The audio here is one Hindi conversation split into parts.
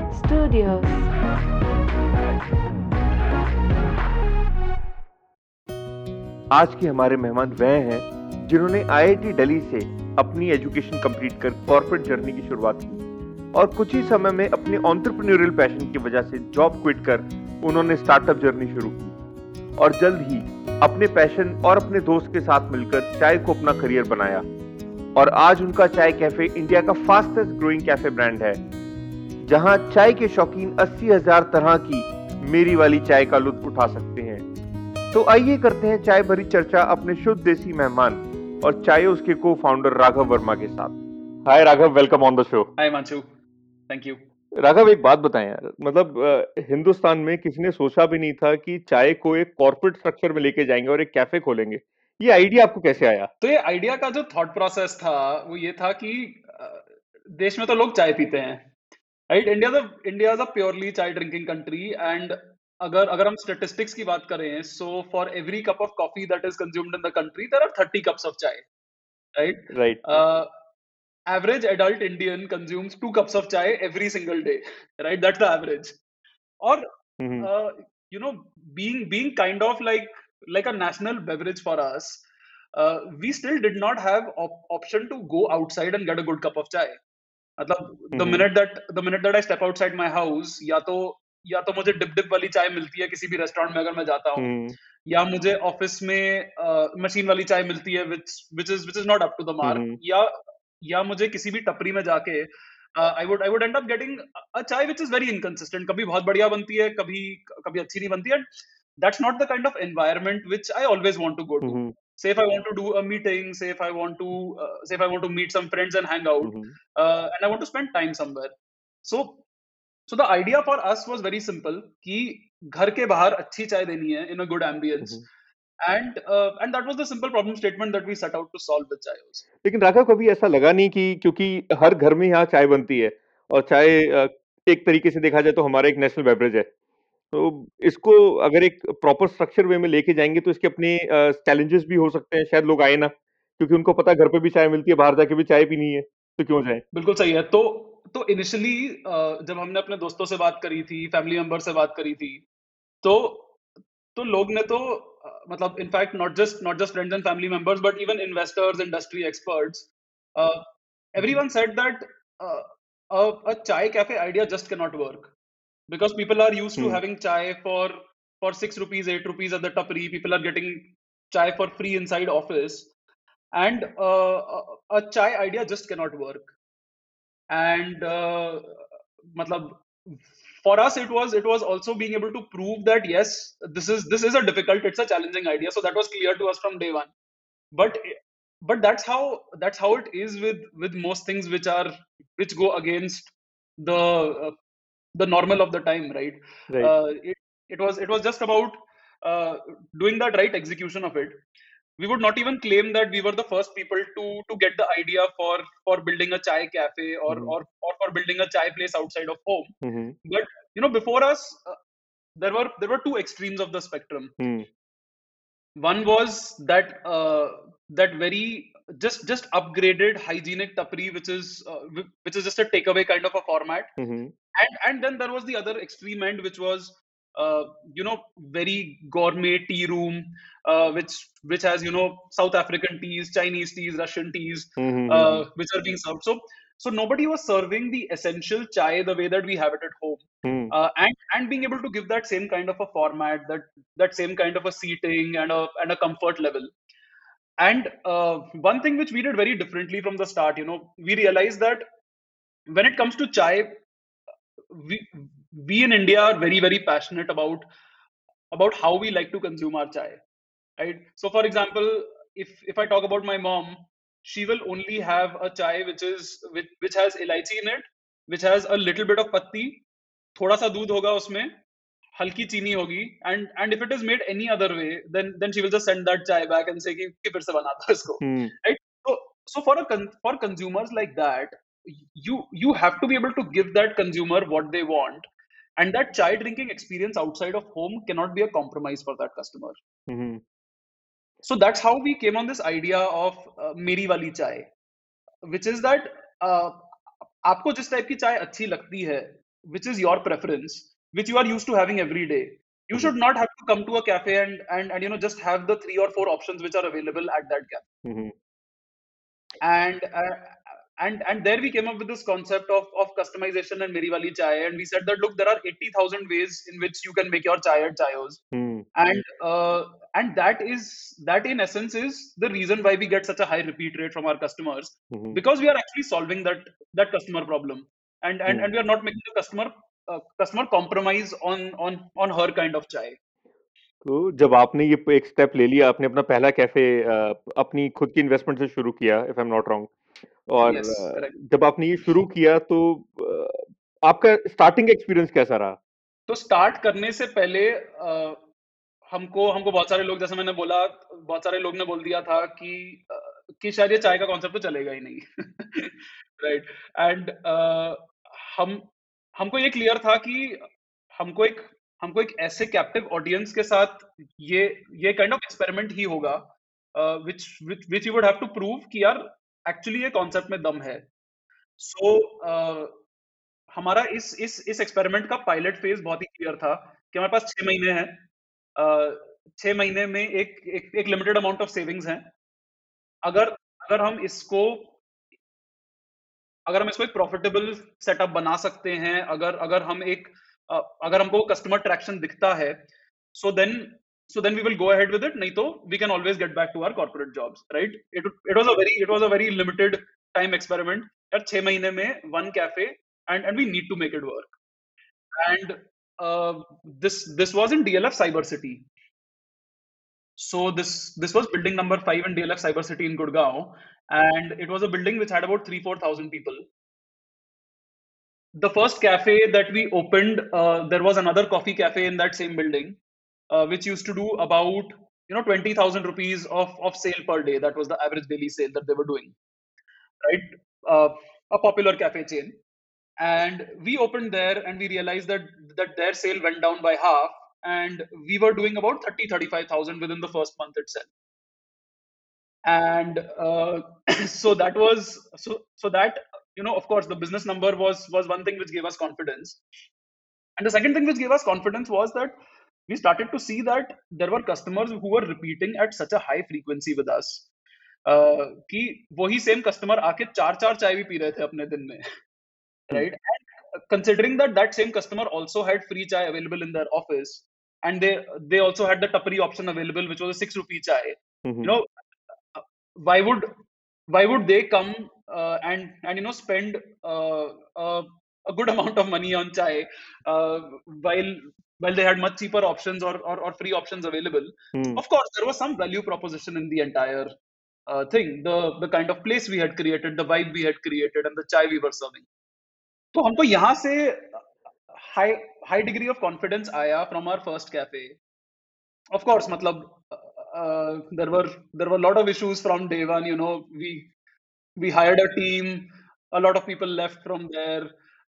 Red Studios. आज के हमारे मेहमान वह हैं जिन्होंने आईआईटी दिल्ली से अपनी एजुकेशन कंप्लीट कर कॉर्पोरेट जर्नी की शुरुआत की। और कुछ ही समय में अपने ऑन्टरप्रेन्योरियल पैशन की वजह से जॉब क्विट कर उन्होंने स्टार्टअप जर्नी शुरू की। और जल्द ही अपने पैशन और अपने दोस्त के साथ मिलकर चाय को अपना करियर बनाया। और आज उनका चाय कैफ़े इंडिया का फास्टेस्ट ग्रोइंग कैफ़े ब्रांड है। जहाँ चाय के शौकीन अस्सी हज़ार तरह की मेरी वाली चाय का लुत्फ उठा सकते हैं। तो आइए करते हैं चाय भरी चर्चा अपने शुद्ध देसी मेहमान और चाय उसके को फाउंडर राघव वर्मा के साथ। Hi Raghav welcome on the show hi Manchu thank you Raghav एक बात बताएँ यार मतलब हिंदुस्तान में किसी ने सोचा भी नहीं था कि चाय को एक कॉर्पोरेट स्ट्रक्चर में लेके जाएँगे और एक कैफ़े खोलेंगे। ये आइडिया आपको कैसे आया? तो ये आइडिया का जो थॉट प्रोसेस था वो ये था कि देश में तो लोग चाय पीते हैं। Right India India is a purely chai drinking country and अगर अगर हम स्टेटिस्टिक्स की बात करें so for every cup of coffee that is consumed in the country there are 30 cups of chai right right average adult Indian consumes two cups of chai every single day, right? That's the average. Or hmm, uh, you know, being being kind of like like a national beverage for us, uh, we still did not have op- option to go outside and get a good cup of chai. मतलब हम्म, minute that the minute that I step outside my house, या तो या तो मुझे डिप डिप वाली चाय मिलती है किसी भी रेस्टोरेंट में अगर मैं जाता हूँ हम्म, या मुझे ऑफ़िस में मशीन वाली चाय मिलती है which which is which is not up to the mark या या मुझे किसी भी टपरी में जाके I would I would end up getting a chai which is very inconsistent कभी बहुत बढ़िया बनती है कभी कभी अच्छी नहीं बनती है that's not the kind of environment which I always want to go to say if i want to do a meeting say if i want to uh, say if i want to meet some friends and hang out hmm, uh, and i want to spend time somewhere so so the idea for us was very simple कि घर के बाहर अच्छी चाय देनी है in a good ambience hmm. and uh, and that was the simple problem statement that we set out to solve with chayos लेकिन राघव कभी ऐसा लगा नहीं कि क्योंकि हर घर में यहाँ चाय बनती है और चाय अ, एक तरीके से देखा जाए तो हमारा एक नेशनल बेवरेज है तो इसको अगर एक प्रॉपर स्ट्रक्चर वे में लेके जाएँगे तो इसके अपने चैलेंजेस भी हो सकते हैं शायद लोग आए ना क्योंकि उनको पता है घर पे भी चाय मिलती है बाहर जाके भी चाय पीनी है तो क्यों जाए? बिल्कुल सही है। तो तो इनिशियली जब हमने अपने दोस्तों से बात करी थी फैमिली मेंबर से बात करी थी तो तो लोग ने तो अ, मतलब in fact not just not just friends and family members but even investors industry experts everyone said that uh, a, a chai cafe idea just cannot work. because people are used hmm. to having chai for for six rupees, eight rupees at the tapri. People are getting chai for free inside office, and uh, a chai idea just cannot work. And uh, matlab, for us, it was it was also being able to prove that yes, this is this is a difficult, it's a challenging idea. So that was clear to us from day one. But but that's how that's how it is with with most things which are which go against the uh, the normal of the time, right? right. Uh, it, it was it was just about uh, doing that right execution of it. We would not even claim that we were the first people to to get the idea for for building a chai cafe or mm-hmm. or, or for building a chai place outside of home. Mm-hmm. But you know, before us, uh, there were there were two extremes of the spectrum. Mm. One was that uh, that very just just upgraded hygienic tapri, which is uh, which is just a takeaway kind of a format. Mm-hmm and and then there was the other extreme end which was uh, you know very gourmet tea room uh, which which has you know south african teas chinese teas russian teas mm-hmm. mm-hmm. uh, which are being served so so nobody was serving the essential chai the way that we have it at home mm. and and being able to give that same kind of a format that that same kind of a seating and a and a comfort level and uh, one thing which we did very differently from the start you know we realized that when it comes to chai we we in india are very very passionate about about how we like to consume our chai right so for example if if i talk about my mom she will only have a chai which is which, which has elaichi in it which has a little bit of patti थोड़ा सा दूध होगा उसमें हल्की चीनी होगी and and if it is made any other way then then she will just send that chai back and say कि कि फिर से बना दो इसको हम्म, right so so for a con- for consumers like that you you have to be able to give that consumer what they want and that chai drinking experience outside of home cannot be a compromise for that customer hmm, so that's how we came on this idea of uh, meri wali chai which is that uh, आपको जिस टाइप की चाय अच्छी लगती है which is your preference, which you are used to having every day. You Mhm. should not have to come to a cafe and and and you know just have the three or four options which are available at that cafe. Mhm. And uh, and and there we came up with this concept of of customization and Meri Wali Chai, and we said that look, there are eighty thousand ways in which you can make your chai at Chayos, Hmm. and uh, and that is that in essence is the reason why we get such a high repeat rate from our customers Mhm. because we are actually solving that that customer problem, and and Hmm. and we are not making the customer uh, customer compromise on on on her kind of chai. तो जब आपने ये प एक स्टेप ले लिया, आपने अपना पहला कैफ़े अ, अपनी खुद की इन्वेस्टमेंट से शुरू किया, if I am not wrong और Yes, जब आपने ये शुरू किया तो आपका स्टार्टिंग एक्सपीरियंस कैसा रहा? तो स्टार्ट करने से पहले अ, हमको हमको बहुत सारे लोग जैसे मैंने बोला बहुत सारे लोग ने बोल दिया था कि कि शायद ये चाय का कॉन्सेप्ट तो चलेगा ही नहीं। राइट एंड हम हमको ये क्लियर था कि हमको एक हमको एक ऐसे कैप्टिव ऑडियंस के साथ ये ये काइंड ऑफ़ एक्सपेरिमेंट ही होगा which which which you would have to prove कि यार एक्चुअली ये कॉन्सेप्ट में दम है। सो so, uh, हमारा इस इस इस एक्सपेरिमेंट का पायलट फ़ेज़ बहुत ही क्लियर था कि हमारे पास छह महीने हैं। अ, छह महीने में एक एक, एक लिमिटेड अमाउंट ऑफ़ सेविंग्स हैं। अगर अगर हम इसको अगर हम इसको एक प्रॉफिटेबल सेटअप बना सकते हैं अगर अगर हम एक अगर हमको कस्टमर ट्रैक्शन दिखता है so then so then we will go ahead with it. Nahi we can always get back to our corporate jobs right? It, it was a very it was a very limited time experiment. at 6 months, one cafe and and we need to make it work. And uh, this this was in dlf cyber city. So this this was building number 5 in dlf cyber city in gurgaon. And it was a building which had about 3 4000 people. The first cafe that we opened uh, there was another coffee cafe in that same building uh, which used to do about you know 20000 rupees of of sale per day. That was the average daily sale that they were doing. Right? Uh, a popular cafe chain. And we opened there and we realized that that their sale went down by half. And we were doing about 30 35000 within the first month itself. And uh, so that was so so that you know of course the business number was was one thing which gave us confidence. And the second thing which gave us confidence was that we started to see that there were customers who were repeating at such a high frequency with us uh, कि वही सेम कस्टमर आके चार चार चाय भी पी रहे थे अपने दिन में right and considering that that same customer also had free chai available in their office and they they also had the tapri option available which was a 6 rupee chai Mhm. you know uh, why would why would they come uh, and and you know spend uh, uh, a good amount of money on chai uh, while while they had much cheaper options or, or or free options available Hmm. of course there was some value proposition in the entire uh, thing the the kind of place we had created the vibe we had created and the chai we were serving तो हमको यहाँ से high high degree of confidence आया from our first cafe of course मतलब there were there were lot of issues from day one you know we we hired a team a lot of people left from there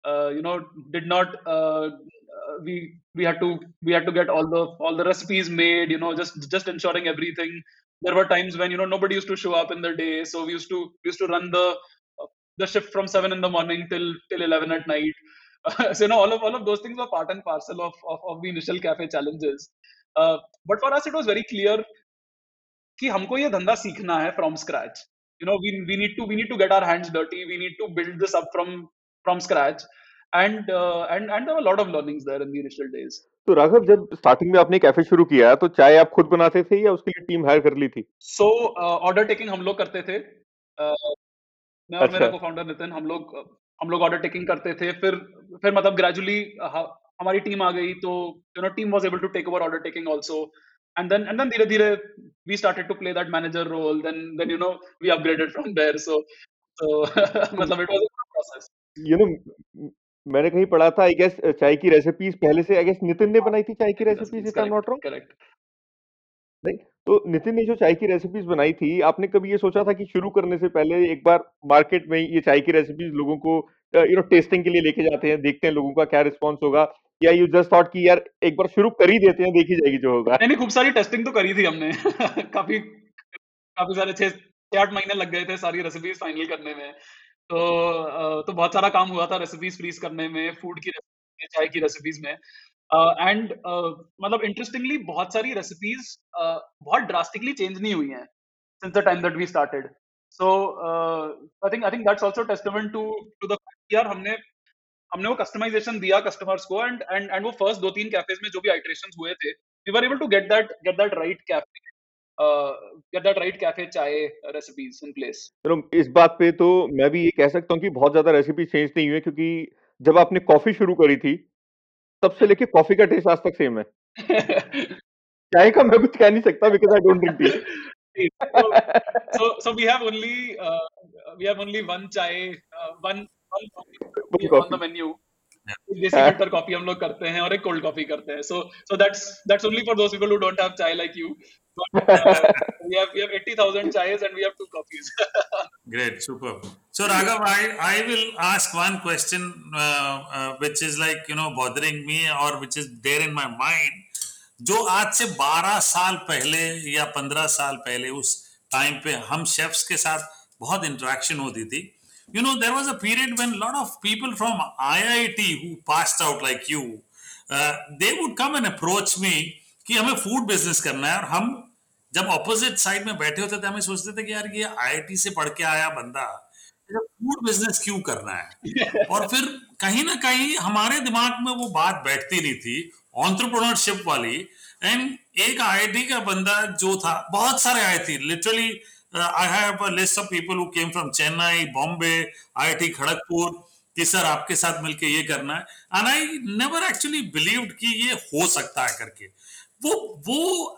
uh, you know did not uh, uh, we we had to we had to get all the all the recipes made you know just just ensuring everything there were times when you know nobody used to show up in the day so we used to we used to run the uh, the shift from 7 in the morning till till 11 at night so you know all of all of those things were part and parcel of of, of the initial cafe challenges uh, but for us it was very clear कि हमको ये धंधा सीखना है from scratch you know we we need to we need to get our hands dirty we need to build this up from from scratch and uh, and and there were a lot of learnings there in the initial days तो राघव जब स्टार्टिंग में आपने कैफ़े शुरू किया तो चाय आप खुद बनाते थे या उसके लिए टीम हायर कर ली थी so ऑर्डर टेकिंग हम लोग करते थे uh, मैं और मेरा अच्छा। को-फाउंडर नितिन हम लोग हम लोग ऑर्डर टेकिंग करते थे फिर फिर मतलब ग्रेजुअली हमारी टीम आ गई तो you know team was able to take over order taking also and then and then धीरे धीरे we started to play that manager role then then you know we upgraded from there so so मतलब it was a process you know मैंने कहीं पढ़ा था आई गेस चाय की रेसिपीज़ पहले से आई गेस नितिन ने बनाई थी चाय की recipes if I am not wrong correct. नहीं तो नितिन ने जो चाय की रेसिपीज़ बनाई थी आपने कभी ये सोचा था कि शुरू करने से पहले एक बार मार्केट में ये चाय की रेसिपीज़ लोगों को यू नो टेस्टिंग के लिए लेके जाते हैं देखते हैं लोगों का क्या रिस्पॉन्स होगा? या यू जस्ट थॉट कि यार एक बार शुरू कर ही देते हैं देखी जाएगी जो होगा। नहीं खूब सारी टेस्टिंग तो करी थी हमने। काफ़ी काफ़ी सारे छह आठ महीने लग गए थे सारी रेसिपीज़ फाइनल करने में। तो तो बहुत सारा काम हुआ था रेसिपीज़ फ्रीज करने में फ़ूड की में चाय की रेसिपीज़ में। एंड मतलब इंटरेस्टिंगली बहुत सारी रेसिपीज़ बहुत ड्रास्टिकली चेंज नहीं हुई हैं time that we started. So uh, i think i think that's also testament to to the fact यार हमने हमने वो कस्टमाइजेशन दिया कस्टमर्स को एंड एंड एंड वो फ़र्स्ट दो तीन कैफेज में जो भी आइट्रेशंस हुए थे we were able to get that get that right cafe get that right cafe chai recipes in place चलो इस बात पे तो मैं भी ये कह सकता हूँ कि बहुत ज़्यादा रेसिपी चेंज नहीं हुई क्योंकि जब आपने कॉफ़ी शुरू करी थी तब से लेके कॉफ़ी का टेस्ट आज तक सेम है। चाय का मैं कुछ कह नहीं सकता because I don't drink tea so so we have only uh, we have only one chai uh, one one coffee on the menu देसी फ़िल्टर कॉफ़ी हम लोग करते हैं और एक कोल्ड कॉफ़ी करते हैं। So so that's that's only for those people who don't have chai like you we have we have 80000 chais and we have two coffees great super so raghav i i will ask one question uh, uh, which is like you know bothering me or which is there in my mind जो आज से 12 साल पहले या 15 साल पहले उस टाइम पे हम शेफ्स के साथ बहुत इंटरेक्शन होती थी you know there was a period when a lot of people from IIT who passed out like you uh, they would come and approach me कि हमें फ़ूड बिज़नेस करना है और हम जब ऑपोजिट साइड में बैठे होते थे हमें सोचते थे कि यार ये आईआईटी से पढ़ के आया बंदा फ़ूड बिज़नेस क्यों करना है? और फिर कहीं ना कहीं हमारे दिमाग में वो बात बैठती नहीं थी ऑन्टरप्रोनरशिप वाली एंड एक आईआईटी का बंदा जो था बहुत सारे आए थे literally I I have a list of people who came from Chennai, Bombay, IIT कि सर आपके साथ मिलके ये करना है। And I never actually believed कि ये हो सकता है करके। वो वो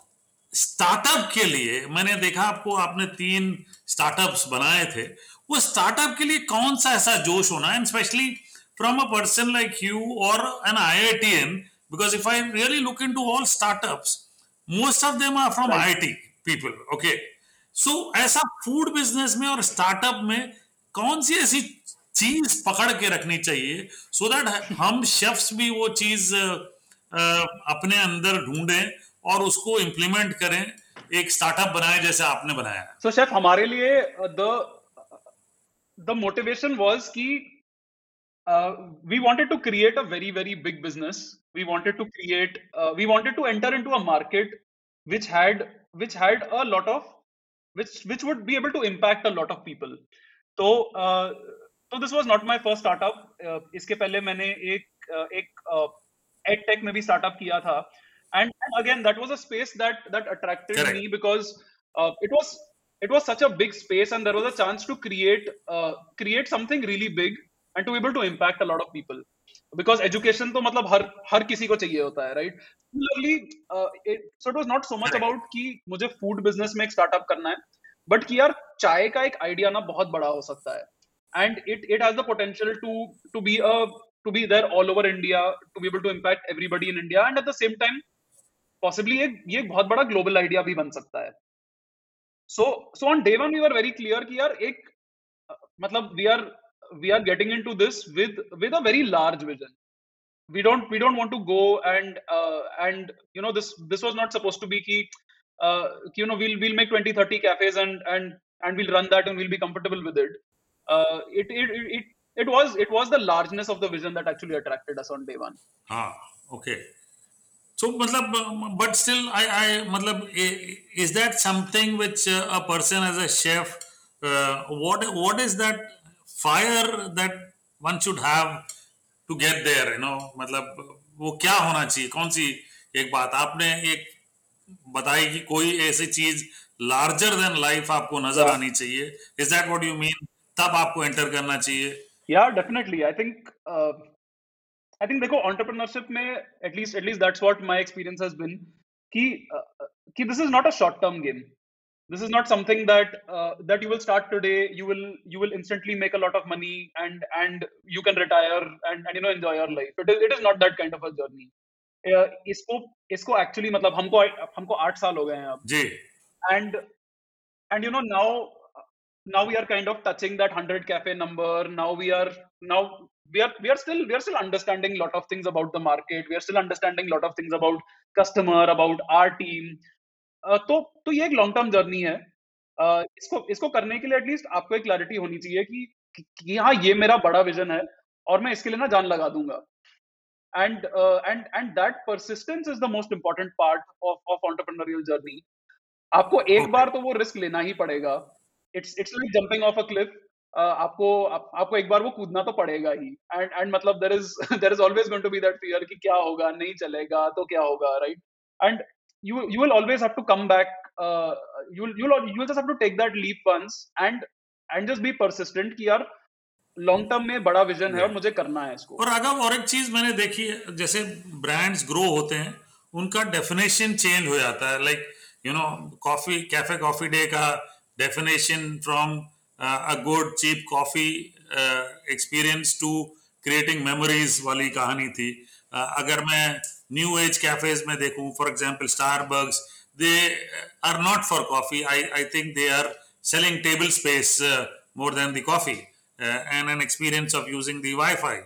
स्टार्टअप के लिए मैंने देखा आपको आपने तीन स्टार्टअप्स बनाए थे। वो स्टार्टअप के लिए कौन सा ऐसा जोश होना है? Specially from a person like you और N I I T N because if I really look in to all startups most of them are from I I T people okay so so, ऐसा फ़ूड बिज़नेस में और स्टार्टअप में कौन सी ऐसी चीज़ पकड़ के रखनी चाहिए? सो so दैट हम शेफ्स भी वो चीज़ अपने अंदर ढूंढें और उसको इम्प्लीमेंट करें एक स्टार्टअप बनाए जैसे आपने बनाया सो so, शेफ हमारे लिए द द मोटिवेशन वाज कि we wanted to create a very very big business we wanted to create we wanted to enter into a market which had which had a lot of which which would be able to impact a lot of people. तो तो this was not my first startup इसके पहले मैंने एक एक एड टेक में भी स्टार्टअप किया था। And again that was a space that that attracted me because it was it was such a big space and there was a chance to create uh, create something really big and to be able to impact a lot of people. Because education तो मतलब हर हर किसी को चाहिए होता है right similarly so it was not so much about कि मुझे फ़ूड बिज़नेस में एक स्टार्टअप करना है बट कि यार चाय का एक आइडिया ना बहुत बड़ा हो सकता है। And it it has the potential to to be a to be there all over India to be able to impact everybody in India and at the same time possibly एक ये एक बहुत बड़ा ग्लोबल आइडिया भी बन सकता है so so on day one we are very clear कि यार एक मतलब we are we are getting into this with with a very large vision we don't we don't want to go and uh, and you know this this was not supposed to be key uh, you know we'll we'll make 20 30 cafes and and and we'll run that and we'll be comfortable with it uh, it, it it it was it was the largeness of the vision that actually attracted us on day one ah okay so matlab, but still i i matlab, is that something which uh, a person as a chef uh, what what is that fire that one should have to get there you know मतलब वो क्या होना चाहिए कौन सी एक बात आपने एक बताई कि कोई ऐसी चीज लार्जर देन लाइफ आपको नजर आनी चाहिए is that what you mean तब आपको एंटर करना चाहिए या definitely I think I think देखो एंटरप्रेन्योरशिप में at least at least that's what my experience has been कि uh, कि this is not a short term game this is not something that uh, that you will start today you will you will instantly make a lot of money and and you can retire and, and you know enjoy your life it is it is not that kind of a journey uh, इसको इसको एक्चुअली मतलब हमको हमको आठ साल हो गए हैं अब जी and and you know now now we are kind of touching that 100 cafe number now we are now we are we are still we are still understanding a lot of things about the market we are still understanding a lot of things about customer about our team तो तो ये एक लॉन्ग टर्म जर्नी है इसको इसको करने के लिए एटलीस्ट आपको एक क्लैरिटी होनी चाहिए कि कि हाँ ये मेरा बड़ा विजन है और मैं इसके लिए ना जान लगा दूँगा and uh, and and that persistence is the most important part of of entrepreneurial journey आपको एक Okay. बार तो वो रिस्क लेना ही पड़ेगा it's it's like jumping off a cliff आपको आप, आपको एक बार वो कूदना तो पड़ेगा ही। एंड एंड मतलब there is there is always going to be that fear कि क्या होगा नहीं चलेगा तो क्या होगा right and you you will always have to come back uh, you'll you'll you'll just have to take that leap once and and just be persistent कि यार लॉन्ग टर्म में बड़ा विजन है और मुझे करना है इसको। और राघव और एक चीज़ मैंने देखी है जैसे ब्रांड्स ग्रो होते हैं उनका डेफिनेशन चेंज हो जाता है। Like you know coffee Cafe Coffee Day का Definition from a good cheap coffee experience to creating memories वाली कहानी थी uh, अगर मैं न्यू एज कैफेज में देखूं for example Starbucks they are not for coffee I I think they are selling table space uh, more than the coffee uh, and an experience of using the Wi-Fi.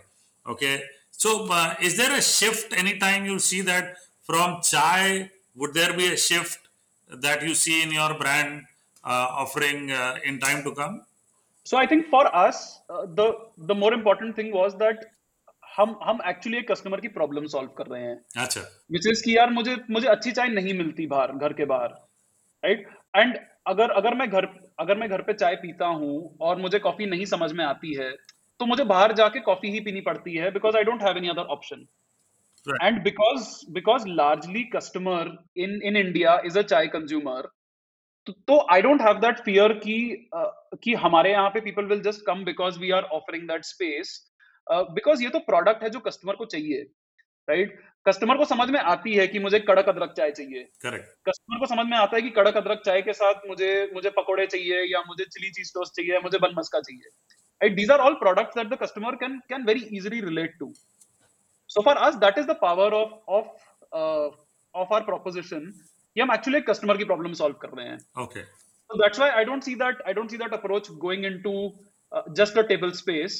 Okay, so uh, is there a shift anytime you see that from chai? Would there be a shift that you see in your brand uh, offering uh, in time to come? so i think for us uh, the the more important thing was that हम हम एक्चुअली एक कस्टमर की प्रॉब्लम सॉल्व कर रहे हैं अच्छा विच कि यार मुझे मुझे अच्छी चाय नहीं मिलती बाहर घर के बाहर राइट एंड अगर अगर मैं घर अगर मैं घर पे चाय पीता हूँ और मुझे कॉफ़ी नहीं समझ में आती है तो मुझे बाहर जाके कॉफ़ी ही पीनी पड़ती है because I don't have any other option Right. and because because largely customer in in india is a chai consumer तो, I don't have that fear कि कि हमारे यहाँ पे people will just come because we are offering that space because ये तो प्रोडक्ट है जो कस्टमर को चाहिए राइट कस्टमर को समझ में आती है कि मुझे कड़क अदरक चाय चाहिए। Correct. कस्टमर को समझ में आता है कि कड़क अदरक चाय के साथ मुझे मुझे पकोड़े चाहिए या मुझे चिली चीज़ टोस्ट चाहिए मुझे बन मस्का चाहिए। Right? These are all products that the customer can can very easily relate to. So for us that is the power of of uh, of our कि हम एक्चुअली कस्टमर की प्रॉब्लम सॉल्व कर रहे हैं। Okay. So that's why i don't see that i don't see that approach going into uh, just a table space.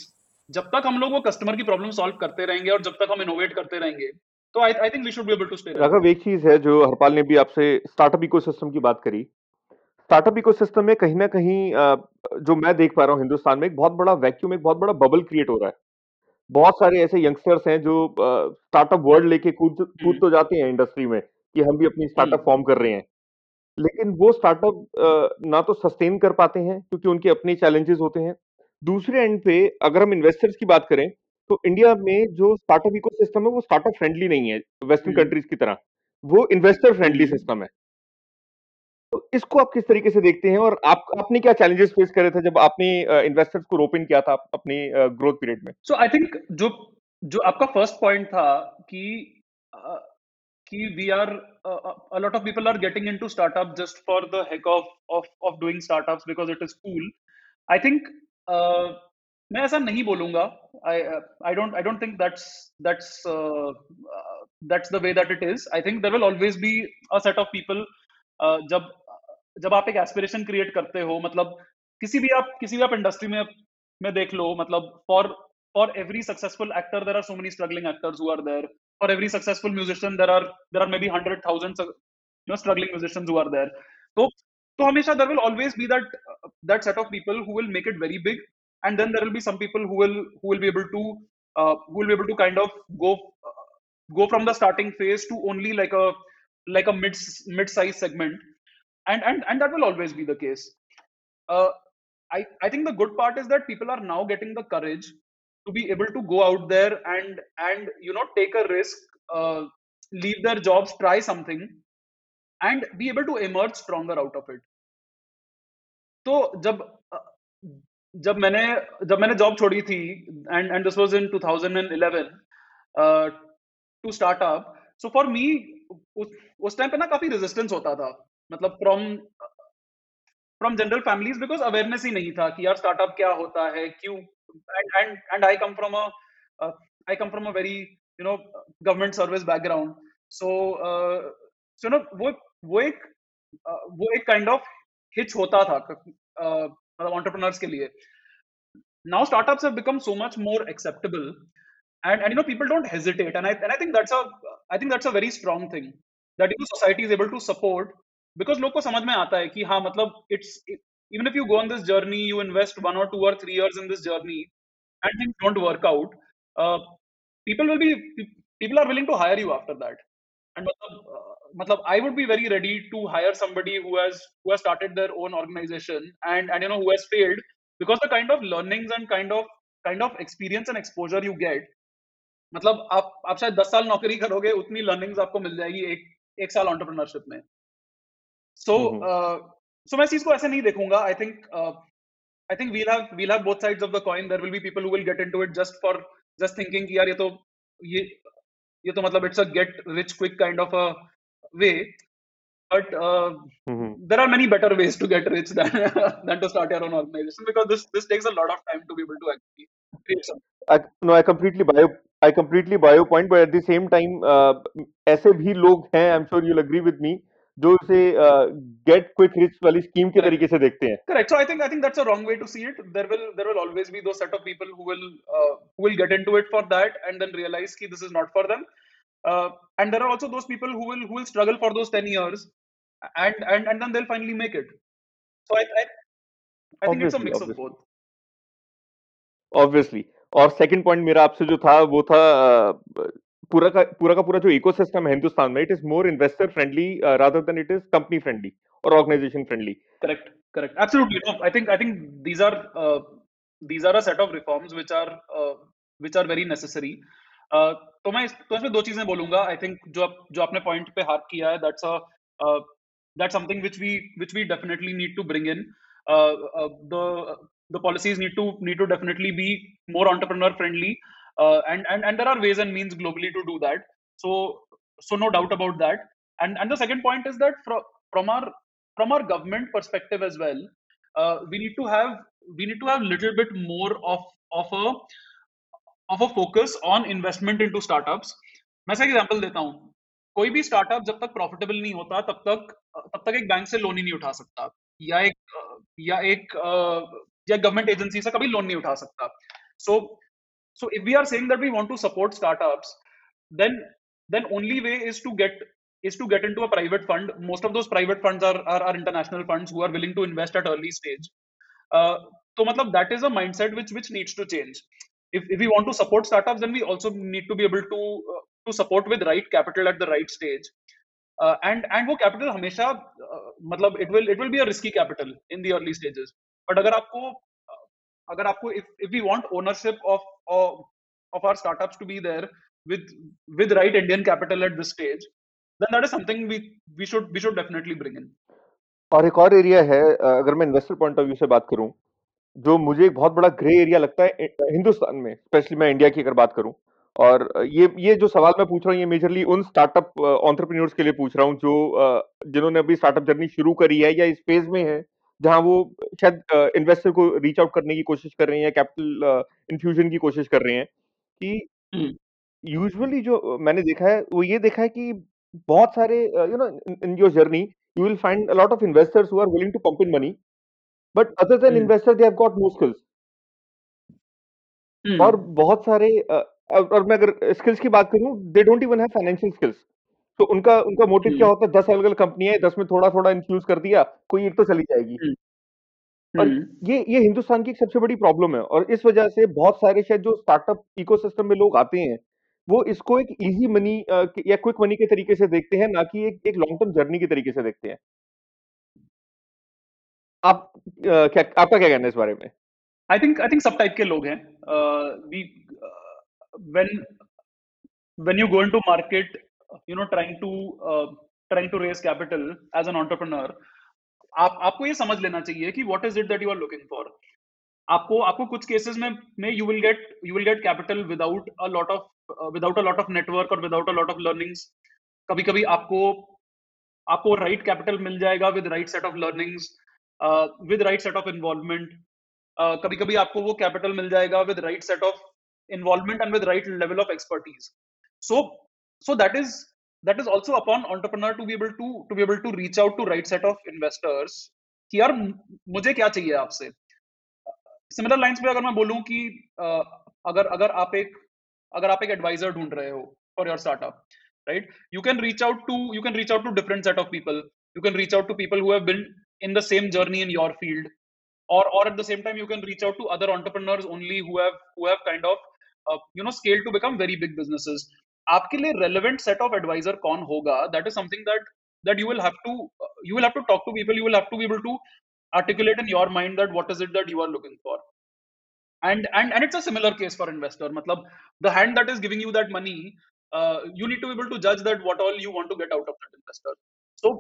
जब तक हम लोग वो कस्टमर की प्रॉब्लम सॉल्व करते रहेंगे और जब तक हम इनोवेट करते रहेंगे तो I I think we should be able to stay Raghav एक चीज़ है जो हरपाल ने भी आपसे स्टार्टअप इकोसिस्टम की बात करी। स्टार्टअप इकोसिस्टम में कहीं ना कहीं जो मैं देख पा रहा हूँ हिंदुस्तान में एक बहुत बड़ा वैक्यूम एक बहुत बड़ा बबल क्रिएट हो रहा है। बहुत सारे ऐसे यंगस्टर्स हैं जो स्टार्टअप वर्ल्ड लेके कूद कूद तो जाते हैं इंडस्ट्री में। कि हम भी अपनी स्टार्टअप फॉर्म कर रहे हैं। लेकिन वो स्टार्टअप ना तो सस्टेन कर पाते हैं क्योंकि उनके अपने चैलेंजेस होते हैं। दूसरे एंड पे अगर हम इन्वेस्टर्स की बात करें तो इंडिया में जो स्टार्टअप इकोसिस्टम है वो स्टार्टअप फ्रेंडली नहीं है वेस्टर्न हम्म। कंट्रीज़ की तरह। वो इन्वेस्टर फ्रेंडली। सिस्टम है। तो इसको आप किस तरीके से देखते हैं? और आप आपने क्या चैलेंजेस फेस करे थे जब आपने इन्वेस्टर्स को रोप इन किया था अपनी ग्रोथ पीरियड में? सो आई थिंक जो जो आपका फ़र्स्ट पॉइंट था कि कि we are a lot of people are getting into startup just for the heck of of of doing startups because it is cool. I think uh, मैं ऐसा नहीं बोलूँगा. I I don't I don't think that's that's that's the way that it is I think there will always be a set of people जब जब आप एक एस्पिरेशन क्रिएट करते हो मतलब किसी भी आप किसी भी आप इंडस्ट्री में में देख लो मतलब for for every successful actor there are so many struggling actors who are there for every successful musician there are there are maybe 100000 you know struggling musicians who are there. So so hamesha there will always be that uh, that set of people who will make it very big and then there will be some people who will who will be able to uh, who will be able to kind of go uh, go from the starting phase to only like a like a mid mid size segment. And and and that will always be the case. Uh, i i think the good part is that people are now getting the courage to be able to go out there and and you know take a risk uh, leave their jobs try something and be able to emerge stronger out of it तो जब uh, जब मैंने जब मैंने जॉब छोड़ी थी and and this was in 2011 to start up so for me उस टाइम पे ना काफी रेजिस्टेंस होता था मतलब from from general families because awareness ही नहीं था कि यार स्टार्टअप क्या होता है क्यों? And I come from I come from a very you know government service background so so no वो वो एक uh, वो एक काइंड ऑफ़ हिच होता था मतलब uh, ऑन्टरप्रनर्स के लिए। Now startup become so much more acceptable and and you know people don't hesitate and I and I think that's a I think that's a very strong thing that you society is able to support because लोग को समझ में आता है कि हाँ मतलब it's even if you go on this journey you invest one और टू और three years in this journey and things don't work out people will be people are willing to hire you after that and मतलब मतलब I would be very ready to hire somebody who has started their own organisation and and you know who has failed because the kind of learnings and kind of kind of experience and exposure you get मतलब आप आप शायद दस साल नौकरी करोगे, उतनी लर्निंग्स आपको मिल जाएगी एक एक साल ऑन्टरप्रनरशिप में। सो सो मैं इस चीज़ को ऐसे नहीं देखूँगा I think I think we'll have we'll have both sides of the coin there will be people who will get into it just for just thinking कि यार ये तो ये ये तो मतलब it's a get rich quick kind of a way but uh, Mhm. there are many better ways to get rich than than to start your own organization because this this takes a lot of time to be able to actually create something. I, no, I completely buy I completely buy your point, but at the same time, uh, ऐसे भी लोग हैं, I'm sure you'll agree with me, जो इसे गेट क्विक रिच वाली स्कीम के तरीके से देखते हैं। Correct so I think I think that's a wrong way to see it there will there will always be दो set of people who will who will get into it for that and then realise कि this is not for them and there are also those people who will who will struggle for those 10 years and and and then they will finally make it so I I think it's a mix of both obviously और सेकंड पॉइंट मेरा आपसे जो था वो था पूरा का पूरा का पूरा जो इकोसिस्टम है हिंदुस्तान में it is more investor friendly rather than it is company friendly और organisation friendly correct correct absolutely I think I think these are these are a set of reforms which are which are very necessary तो मैं तो इसमें दो चीज़ें बोलूँगा। आई थिंक जो जो आपने पॉइंट पे हार्क किया है that's a that's something which we which we definitely need to bring in the the policies need to need to definitely be more entrepreneur friendly uh, and and and there are ways and means globally to do that so so no doubt about that and and the second point is that from from our from our government perspective as well uh, we need to have we need to have little bit more of of a of a focus on investment into startups मैं एक एग्जांपल देता हूँ कोई भी स्टार्टअप जब तक प्रॉफिटेबल नहीं होता तब तक तब तक एक बैंक से लोन ही नहीं उठा सकता या एक अ, या एक अ, या गवर्नमेंट एजेंसी से कभी लोन नहीं उठा सकता सो so if we are saying that we want to support startups then then only way is to get is to get into a private fund most of those private funds are are, are international funds who are willing to invest at early stage uh, so matlab, that is a mindset which which needs to change if, if we want to support startups then we also need to be able to uh, to support with right capital at the right stage uh, and and वो capital हमेशा uh, मतलब it will it will be a risky capital in the early stages but अगर आपको uh, अगर आपको if if we want ownership of of, of our startups to be there with with right Indian capital at this stage then that is something we we should we should definitely bring in. और एक और एरिया है अगर मैं इन्वेस्टर पॉइंट ऑफ़ व्यू से बात करूँ जो मुझे एक बहुत बड़ा ग्रे एरिया लगता है हिंदुस्तान में स्पेशली मैं इंडिया की अगर बात करूँ और ये ये जो सवाल मैं पूछ रहा हूँ ये मेजरली उन स्टार्टअप ऑन्टरप्रीनियोर्स के लिए पूछ रहा हूँ जो जिन्होंने अभी स्टार्टअप जर्नी शुरू करी है या इस फ़ेज़ में है जहाँ वो शायद इन्वेस्टर को रीच आउट करने की कोशिश कर रहे हैं या कैपिटल इन्फ्यूजन की कोशिश कर रहे हैं कि यूजुअली जो मैंने देखा है वो ये देखा है कि बहुत सारे you know in your journey you will find a lot of investors who are willing to pump in money but other than investor they have got no skills और बहुत सारे और मैं अगर स्किल्स की बात करूँ they don't even have financial skills तो उनका उनका मोटिव क्या हम्म, होता है? दस अलग अलग कंपनियाँ हैं दस में थोड़ा थोड़ा इन्फ्यूज कर दिया कोई एक तो चली जाएगी। हम्म, और हम्म, ये ये हिंदुस्तान की एक सबसे बड़ी प्रॉब्लम है और इस वजह से बहुत सारे शायद जो स्टार्टअप इकोसिस्टम में लोग आते हैं वो इसको एक इजी मनी या क्विक मनी के तरीके से देखते हैं ना कि एक एक लॉन्ग टर्म जर्नी के तरीके से देखते हैं। आप क्या आपका क्या कहना है इस बारे में? आई थिंक आई थिंक सब टाइप के लोग हैं। uh, we uh, when when you go into market you know trying to uh, trying to raise capital as an entrepreneur आप आपको ये समझ लेना चाहिए कि what is it that you are looking for आपको आपको कुछ केसेस में में you will get you will get capital without a lot of uh, without a lot of network और without a lot of learnings कभी कभी आपको आपको राइट कैपिटल मिल जाएगा with right set of learnings with right set of involvement कभी कभी आपको वो कैपिटल मिल जाएगा with right set of involvement and with right level of expertise so so that is that is also upon entrepreneur to be able to to be able to reach out to right set of investors कि यार मु- मुझे क्या चाहिए आपसे सिमिलर लाइंस पे अगर मैं बोलूं कि अ, अगर अगर आप एक अगर आप एक एडवाइजर ढूंढ रहे हो for your startup right you can reach out to you can reach out to different set of people you can reach out to people who have been in the same journey in your field or or at the same time you can reach out to other entrepreneurs only who have who have kind of uh, you know scaled to become very big businesses आपके लिए relevant set of advisor कौन होगा that is something that that you will have to you will have to talk to people you will have to be able to articulate in your mind that what is it that you are looking for and and and it's a similar case for investor matlab the hand that is giving you that money uh, you need to be able to judge that what all you want to get out of that investor so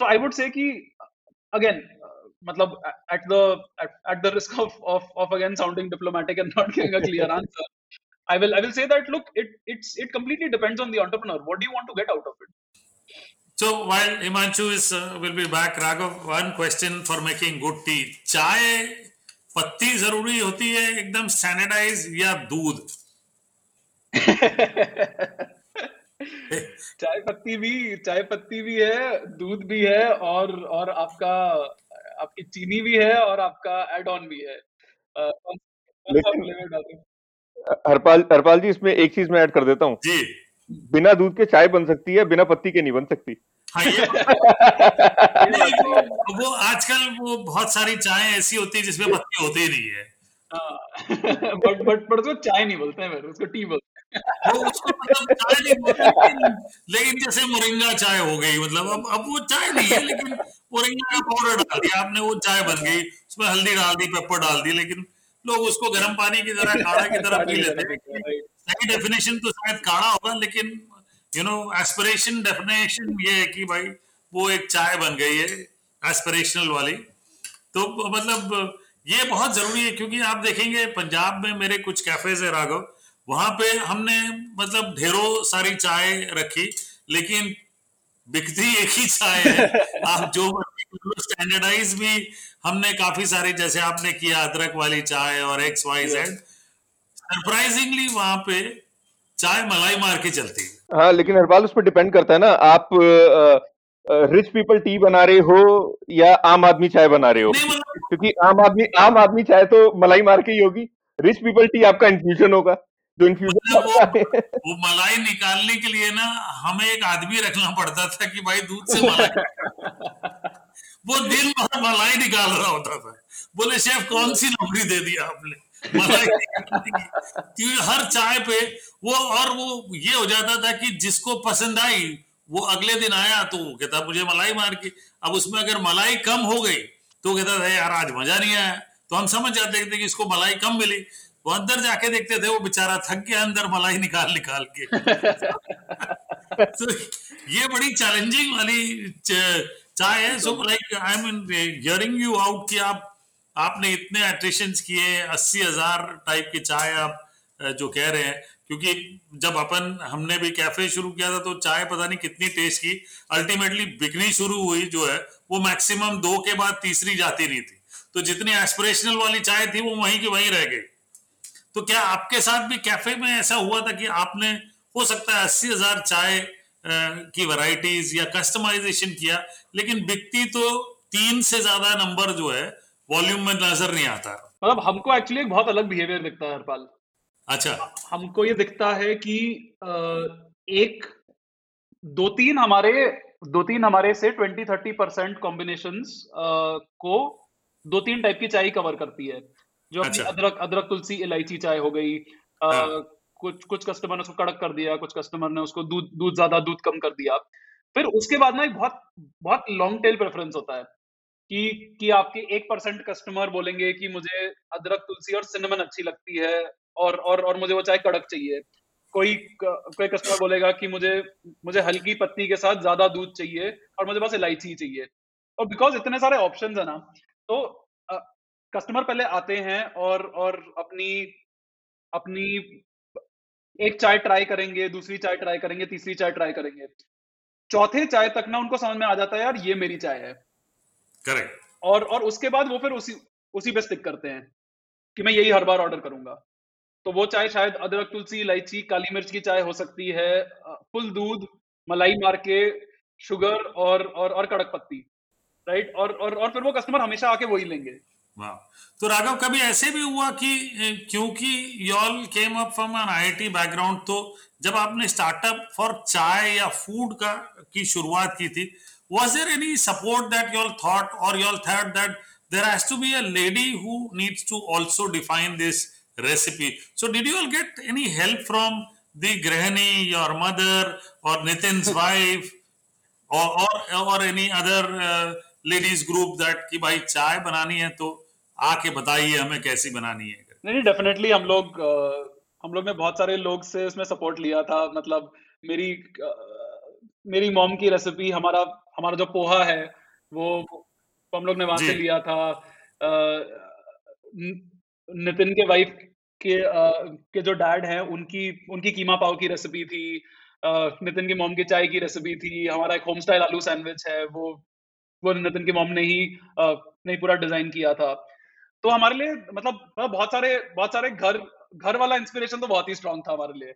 so i would say ki again uh, matlab at the at, at the risk of, of of again sounding diplomatic and not giving a clear answer i will i will say that look it it's it completely depends on the entrepreneur what do you want to get out of it So while Himanshu is uh, will be back, Raghav, one question for making good tea. चाय पत्ती ज़रूरी होती है एकदम सैनिटाइज या दूध चाय पत्ती भी चाय पत्ती भी है दूध भी है और और आपका आपकी चीनी भी है और आपका एड ऑन भी है अ, सा लेकिन हरपाल हरपाल जी इसमें एक चीज़ मैं ऐड कर देता हूँ। जी। बिना दूध के चाय बन सकती है बिना पत्ती के नहीं बन सकती। हाँ ये नहीं, बात वो, वो आजकल वो बहुत सारी चाय ऐसी होती है जिसमें पत्ती होती ही नहीं है। बट बट बट उसको चाय नहीं बोलते हैं उसको टी बोलते हैं। वो उसको मतलब चाय नहीं बोलते लेकिन, लेकिन जैसे मोरिंगा चाय हो गई मतलब अब अब वो चाय नहीं है लेकिन मोरिंगा का पाउडर डाल दिया आपने वो चाय बन गई उसमें हल्दी डाल दी पेपर डाल दी लेकिन लोग उसको गर्म पानी की तरह काढ़ा की तरह पी लेते हैं? सही डेफिनेशन तो शायद काढ़ा होगा लेकिन यू नो एस्पिरेशन डेफिनेशन ये है कि भाई वो एक चाय बन गई है एस्पिरेशनल वाली। तो मतलब ये बहुत ज़रूरी है क्योंकि आप देखेंगे पंजाब में मेरे कुछ कैफेज है राघव वहाँ पे हमने मतलब ढेरों सारी चाय रखी लेकिन बिकती एक ही चाय है। आप जो स्टैंडर्डाइज भी हमने काफ़ी सारी जैसे आपने किया अदरक वाली चाय और एक्स वाई जेड सरप्राइजिंगली वहाँ पे चाय मलाई मार के चलती है। हाँ लेकिन हरपाल उस पर डिपेंड करता है ना। आप रिच पीपल टी बना रहे हो या आम आदमी चाय बना रहे हो? मतलब क्योंकि आम आदमी आम आदमी चाय तो मलाई मार के ही होगी। रिच पीपल टी आपका इन्फ्यूजन होगा। जो इन्फ्यूजन मतलब वो वो मलाई निकालने के लिए ना हमें एक आदमी रखना पड़ता था कि भाई दूध से मलाई वो दिन भर मलाई निकाल रहा होता था। बोले, शेफ, कौन सी नौकरी दे दी आपने? मलाई क्योंकि हर चाय पे वो, और वो ये हो जाता था कि जिसको पसंद आई, वो अगले दिन आया तो वो कहता, मुझे मलाई मार के। अब उसमें अगर मलाई कम हो गई तो कहता था, यार, आज मज़ा नहीं आया। तो हम समझ जाते थे कि इसको मलाई कम मिली। वो अंदर जाके देखते थे, वो बेचारा थक गया अंदर मलाई निकाल निकाल के। तो ये बड़ी चैलेंजिंग वाली चाय है so like I mean hearing you out कि आप, आपने इतने एट्रिशन किए, अस्सी हज़ार टाइप की चाय आप जो कह रहे हैं। क्योंकि जब अपन, हमने भी कैफ़े शुरू किया था तो चाय पता नहीं कितनी टेस्ट की। अल्टीमेटली बिकनी शुरू हुई जो है, वो मैक्सिमम दो के बाद तीसरी जाती नहीं थी। तो जितनी एस्पिरेशनल वाली चाय थी, वो वहीं की वहीं रह गई। तो क्या आपके साथ भी कैफ़े में ऐसा हुआ था कि आपने, हो सकता है अस्सी हज़ार चाय की वैरायटीज या कस्टमाइजेशन किया लेकिन बिकती तो तीन से ज़्यादा नंबर जो है वॉल्यूम में नज़र नहीं आता। मतलब हमको एक्चुअली एक बहुत अलग बिहेवियर दिखता है हरपाल। अच्छा। हमको ये दिखता है कि एक दो तीन हमारे दो तीन हमारे से ट्वेंटी थर्टी परसेंट कॉम्बिनेशन को दो तीन टाइप की चाय कवर करती है। जो अपनी अच्छा। अदरक अदरक तुलसी इलायची चाय हो गई अ, हाँ। कुछ कुछ कस्टमर ने उसको कड़क कर दिया कुछ कस्टमर ने उसको दूध दूध ज़्यादा दूध कम कर दिया। फिर उसके बाद ना एक बहुत बहुत लॉन्ग टेल प्रेफरेंस होता है कि कि आपके एक परसेंट कस्टमर बोलेंगे कि मुझे अदरक, तुलसी और सिनेमन अच्छी लगती है और और और मुझे वो चाय कड़क चाहिए। कोई कोई कस्टमर बोलेगा कि मुझे मुझे हल्की पत्ती के साथ ज़्यादा दूध चाहिए और मुझे बस इलायची चाहिए। और बिकॉज़ इतने सारे ऑप्शन है ना तो कस्टमर पहले आते हैं और और अपनी अपनी एक चाय ट्राई करेंगे, दूसरी चाय ट्राई करेंगे, तीसरी चाय ट्राई करेंगे। चौथे चाय तक ना उनको समझ में आ जाता है यार ये मेरी चाय है। करेक्ट और और उसके बाद वो फिर उसी उसी पे स्टिक करते हैं कि मैं यही हर बार ऑर्डर करूँगा। तो वो चाय शायद अदरक तुलसी इलायची काली मिर्च की चाय हो सकती है फुल दूध मलाई मार के शुगर और और और कड़क पत्ती राइट और और और फिर वो कस्टमर हमेशा आके वही लेंगे। वाह। तो राघव कभी ऐसे भी हुआ कि क्योंकि y'all came up from an IIT background तो जब आपने स्टार्टअप फॉर चाय या फ़ूड का की शुरुआत की थी was there any support that y'all thought or y'all thought that there has to be a lady who needs to also define this recipe so did you all get any help from the grahani your mother or nitin's wife or or or any other uh, ladies group that कि भाई चाय बनानी है तो आके बताइए हमें कैसी बनानी है नहीं डेफिनेटली हम लोग अ, हम लोग ने बहुत सारे लोग से उसमें सपोर्ट लिया था। मतलब मेरी मेरी मॉम की रेसिपी हमारा हमारा जो पोहा है वो वो हम लोग ने वहाँ से लिया था। नितिन के वाइफ के अ, के जो डैड हैं उनकी उनकी कीमा पाव की रेसिपी थी। नितिन की मॉम की चाय की रेसिपी थी। हमारा एक होम स्टाइल आलू सैंडविच है वो वो नितिन की मॉम ने ही अ, ने पूरा डिज़ाइन किया था। तो हमारे लिए मतलब मतलब बहुत सारे बहुत सारे घर घर वाला इंस्पिरेशन तो बहुत ही स्ट्रांग था हमारे लिए.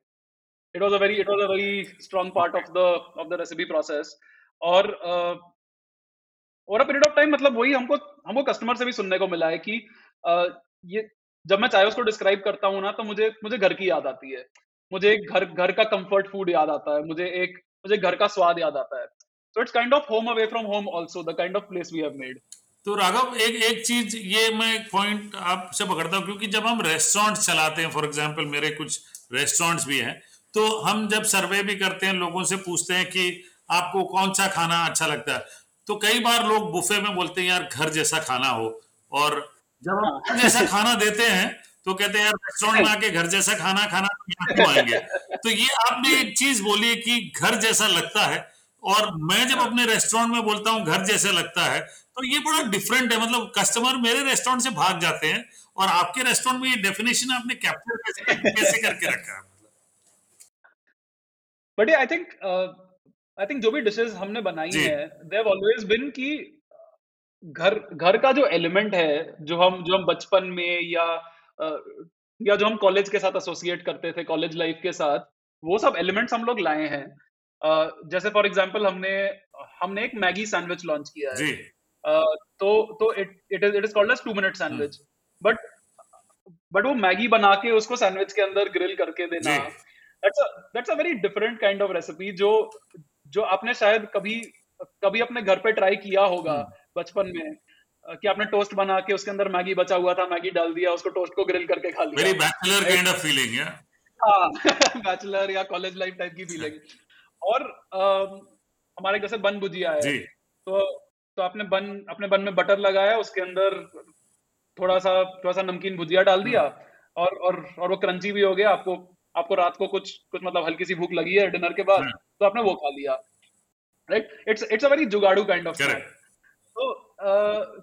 It was a very it was a very strong part of the of the recipe process और over a period of time मतलब वही हमको हमको कस्टमर से भी सुनने को मिला है कि अ, ये जब मैं चाय उसको डिस्क्राइब करता हूँ ना तो मुझे मुझे घर की याद आती है. मुझे एक घर घर का कंफर्ट फ़ूड याद आता है. मुझे एक मुझे घर का स्वाद याद आता है. So it's kind of home away from home also the kind of place we have made. तो राघव एक एक चीज़ ये मैं एक पॉइंट आपसे पकड़ता हूँ क्योंकि जब हम रेस्टोरेंट चलाते हैं फॉर एग्ज़ाम्पल मेरे कुछ रेस्टोरेंट्स भी हैं तो हम जब सर्वे भी करते हैं लोगों से पूछते हैं कि आपको कौन सा खाना अच्छा लगता है तो कई बार लोग बुफे में बोलते हैं यार घर जैसा खाना हो। और जब हम घर जैसा खाना देते हैं तो कहते हैं यार रेस्टोरेंट में आके घर जैसा खाना खाना तो क्यों आएँगे? तो ये आपने एक चीज़ बोली कि घर जैसा लगता है और मैं जब अपने रेस्टोरेंट में बोलता हूँ घर जैसा लगता है तो ये बड़ा डिफरेंट है। मतलब कस्टमर मेरे रेस्टोरेंट से भाग जाते हैं और आपके रेस्टोरेंट में ये डेफिनेशन आपने कैप्चर कैसे कैसे करके रखा है? But I think I think जो भी डिशेस हमने बनाई है दे हैव ऑलवेज बिन कि घर घर का जो एलिमेंट है जो हम जो हम बचपन में या अ, या जो हम कॉलेज के साथ एसोसिएट करते थे कॉलेज लाइफ के साथ वो सब एलिमेंट्स हम लोग लाए हैं। अ, जैसे फॉर एग्जांपल हमने हमने एक मैगी सैंडविच लॉन्च किया है। जी। तो तो it it is it is called as two minute sandwich but but वो मैगी बना के उसको सैंडविच के अंदर ग्रिल करके देना that's a that's a very different kind of recipe जो जो आपने शायद कभी कभी अपने घर पे ट्राई किया होगा हम्म। बचपन में कि आपने टोस्ट बना के उसके अंदर मैगी बचा हुआ था मैगी डाल दिया उसको टोस्ट को ग्रिल करके खा वेरी लिया बैचलर काइंड ऑफ़ फीलिंग है हाँ बैचलर या कॉलेज लाइफ टाइप की फीलिंग और हमारे जैसे बन भुजिया है। तो तो आपने बन अपने बन में बटर लगाया उसके अंदर थोड़ा सा थोड़ा सा नमकीन भुजिया डाल दिया और और और वो क्रंची भी हो गया। आपको आपको रात को कुछ कुछ मतलब हल्की सी भूख लगी है डिनर के बाद हम्म। तो आपने वो खा लिया। Right it's it's a very जुगाड़ू kind of तो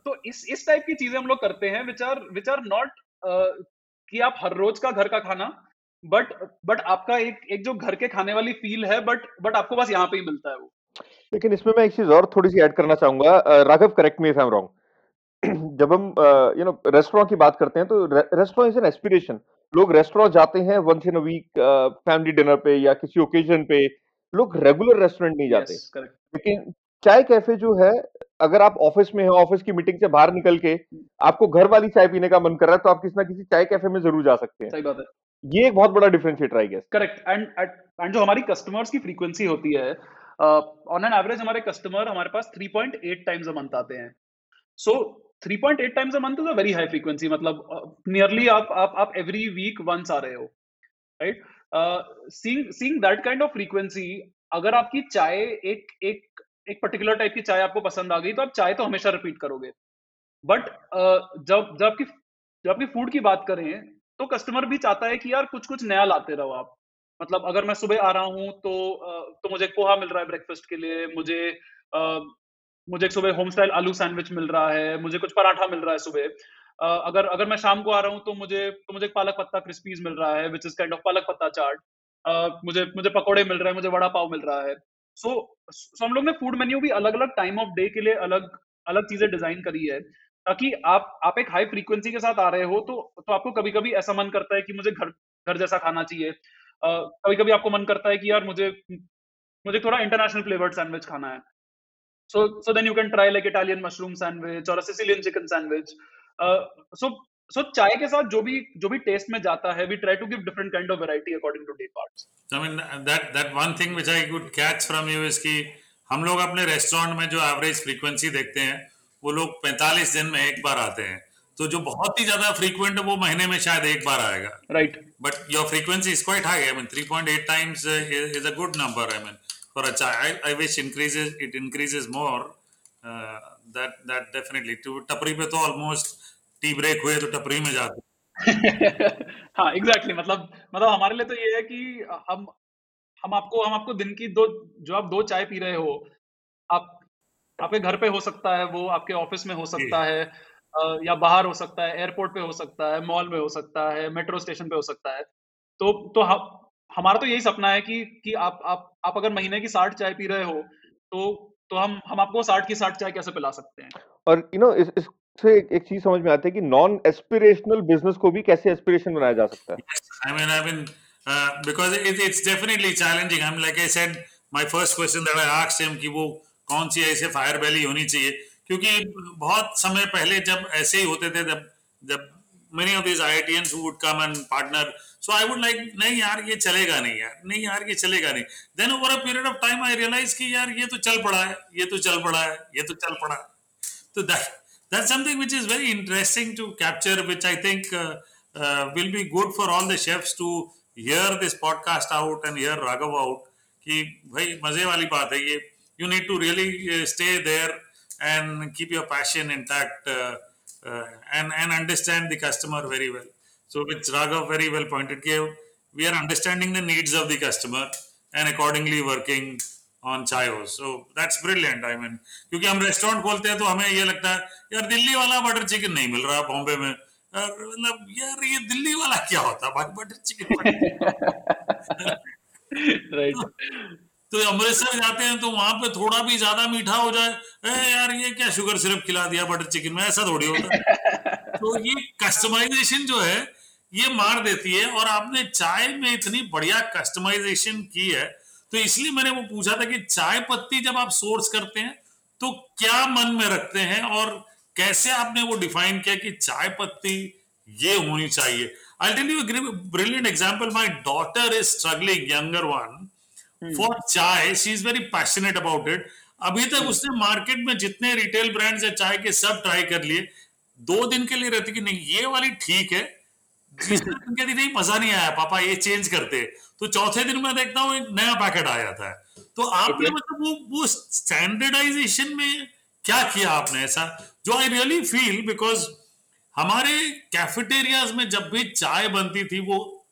तो इस इस टाइप की चीज़ें हम लोग करते हैं which are which are not कि आप हर रोज का घर का खाना बट बट आपका एक एक जो घर के खाने वाली फील है बट बट आपको बस यहाँ पे ही मिलता है वो। लेकिन इसमें मैं एक चीज़ और थोड़ी सी ऐड करना चाहूँगा। Raghav correct me if I am wrong जब हम यू नो रेस्टोरेंट की बात करते हैं तो रेस्टोरेंट इज़ एन एस्पिरेशन लोग रेस्टोरेंट जाते हैं once in a week family dinner पे या किसी ओकेजन पे। लोग रेगुलर रेस्टोरेंट नहीं जाते। करेक्ट लेकिन चाय कैफ़े जो है अगर आप ऑफ़िस में हैं ऑफ़िस की मीटिंग से बाहर निकल के आपको घर वाली चाय पीने का मन कर रहा है तो आप किसी ना किसी चाय कैफ़े में ज़रूर जा सकते हैं। सही बात है। ये एक बहुत बड़ा differentiator I guess correct and and जो हमारी कस्टमर्स की फ्रीक्वेंसी होती है ऑन एन एवरेज हमारे कस्टमर हमारे पास 3.8 टाइम्स अ मंथ आते हैं। So 3.8 times a month is a very high frequency मतलब नियरली आप आप आप एवरी वीक वंस आ रहे हो right seeing seeing that kind of frequency अगर आपकी चाय एक एक एक पर्टिकुलर टाइप की चाय आपको पसंद आ गई तो आप चाय तो हमेशा रिपीट करोगे। बट uh, जब जब आपकी जब आपकी फ़ूड की बात करें तो कस्टमर भी चाहता है कि यार कुछ कुछ नया लाते रहो आप। मतलब अगर मैं सुबह आ रहा हूँ तो तो मुझे पोहा मिल रहा है ब्रेकफास्ट के लिए मुझे अ, मुझे सुबह होम स्टाइल आलू सैंडविच मिल रहा है मुझे कुछ पराठा मिल रहा है सुबह। अगर अगर मैं शाम को आ रहा हूँ तो मुझे तो मुझे पालक पत्ता क्रिस्पीज मिल रहा है विच इज़ काइंड ऑफ़ पालक पत्ता चाट। मुझे मुझे पकोड़े मिल रहे हैं मुझे वड़ा पाव मिल रहा है। सो सो हम लोग ने फ़ूड मेन्यू भी अलग अलग टाइम ऑफ़ डे के लिए अलग अलग चीज़ें डिज़ाइन करी है ताकि आप आप एक हाई फ्रीक्वेंसी के साथ आ रहे हो तो तो आपको कभी कभी ऐसा मन करता है कि मुझे घर घर जैसा खाना चाहिए। कभी कभी आपको मन करता है कि यार मुझे मुझे थोड़ा इंटरनेशनल फ्लेवर्ड सैंडविच खाना है। So so then you can try like Italian mushroom sandwich और Sicilian chicken sandwich so so चाय के साथ जो भी जो भी टेस्ट में जाता है we try to give different kind of variety according to day parts I mean that that one thing which I could catch from you is कि हम लोग अपने रेस्टोरेंट में जो एवरेज फ्रीक्वेंसी देखते हैं, वो लोग 45 दिन में एक बार आते हैं। तो जो बहुत ही ज़्यादा फ्रीक्वेंट है वो महीने में शायद एक बार आएगा। Right but your frequency is quite high I mean 3.8 times uh, is a good number i mean for a child. I, I wish increases it increases more uh, that that definitely. टपरी पे तो ऑलमोस्ट टी ब्रेक हुए तो टपरी में जाते हाँ। एग्जैक्टली exactly, मतलब मतलब हमारे लिए तो ये है कि हम हम आपको हम आपको दिन की दो जो आप दो चाय पी रहे हो आप आपके घर पे हो सकता है वो आपके ऑफ़िस में हो सकता है। या बाहर हो सकता है एयरपोर्ट पे हो सकता है मॉल में हो सकता है मेट्रो स्टेशन पे हो सकता है। तो तो हम हमारा तो यही सपना है कि कि आप आप आप अगर महीने की साठ चाय पी रहे हो तो तो हम हम आपको साठ की साठ चाय कैसे पिला सकते हैं? और यू नो इस, इससे एक, एक चीज़ समझ में आती है कि नॉन एस्पिरेशनल बिज़नेस को भी कैसे एस्पिरेशन बनाया जा सकता है? I mean I mean because it's definitely challenging I am like I said my first question that I asked him कि वो कौन सी ऐसे फायर वैली होनी चाहिए क्योंकि बहुत समय पहले जब ऐसे ही होते थे जब जब many of this IITians would come and partner so I would like नहीं यार ये चलेगा नहीं यार नहीं यार ये चलेगा नहीं। Then over a period of time I realise कि यार ये तो चल पड़ा है ये तो चल पड़ा है ये तो चल पड़ा है। तो that that's something which is very interesting to capture which I think will be good for all the chefs to hear this podcast out and hear Raghav out कि भाई मज़े वाली बात है ये। Need to really uh, stay there and keep your passion intact uh, uh, and and understand the customer very well so which raghav very well pointed out we are understanding the needs of the customer and accordingly working on Chaayos so that's brilliant I mean क्योंकि हम रेस्टोरेंट खोलते हैं तो हमें ये लगता है यार दिल्ली वाला बटर चिकन नहीं मिल रहा बॉम्बे में मतलब यार ये दिल्ली वाला क्या होता है बटर चिकन राइट तो अमृतसर जाते हैं तो वहाँ पे थोड़ा भी ज़्यादा मीठा हो जाए। ए यार ये क्या शुगर सिरप खिला दिया बटर चिकन में? ऐसा थोड़ी होता है। तो ये कस्टमाइजेशन जो है ये मार देती है और आपने चाय में इतनी बढ़िया कस्टमाइजेशन की है तो इसलिए मैंने वो पूछा था कि चाय पत्ती जब आप सोर्स करते हैं तो क्या मन में रखते हैं और कैसे आपने वो डिफाइन किया कि चाय पत्ती ये होनी चाहिए? I tell you brilliant example my daughter is struggling younger one for chai she is very passionate about it अभी तक hmm. उसने मार्केट में जितने रिटेल ब्रांड्स है चाय के सब ट्राई कर लिए दो दिन के लिए रहती कि नहीं ये वाली ठीक है। कहती नहीं मज़ा नहीं आया पापा ये चेंज करते। तो चौथे दिन मैं देखता हूँ एक नया पैकेट आ जाता है तो आपने मतलब वो वो स्टैंडर्डाइजेशन में क्या किया आपने ऐसा? जो आई रियली फील बिकॉज़ हमारे कैफेटेरियाज में जब भी चाय बनती थी वो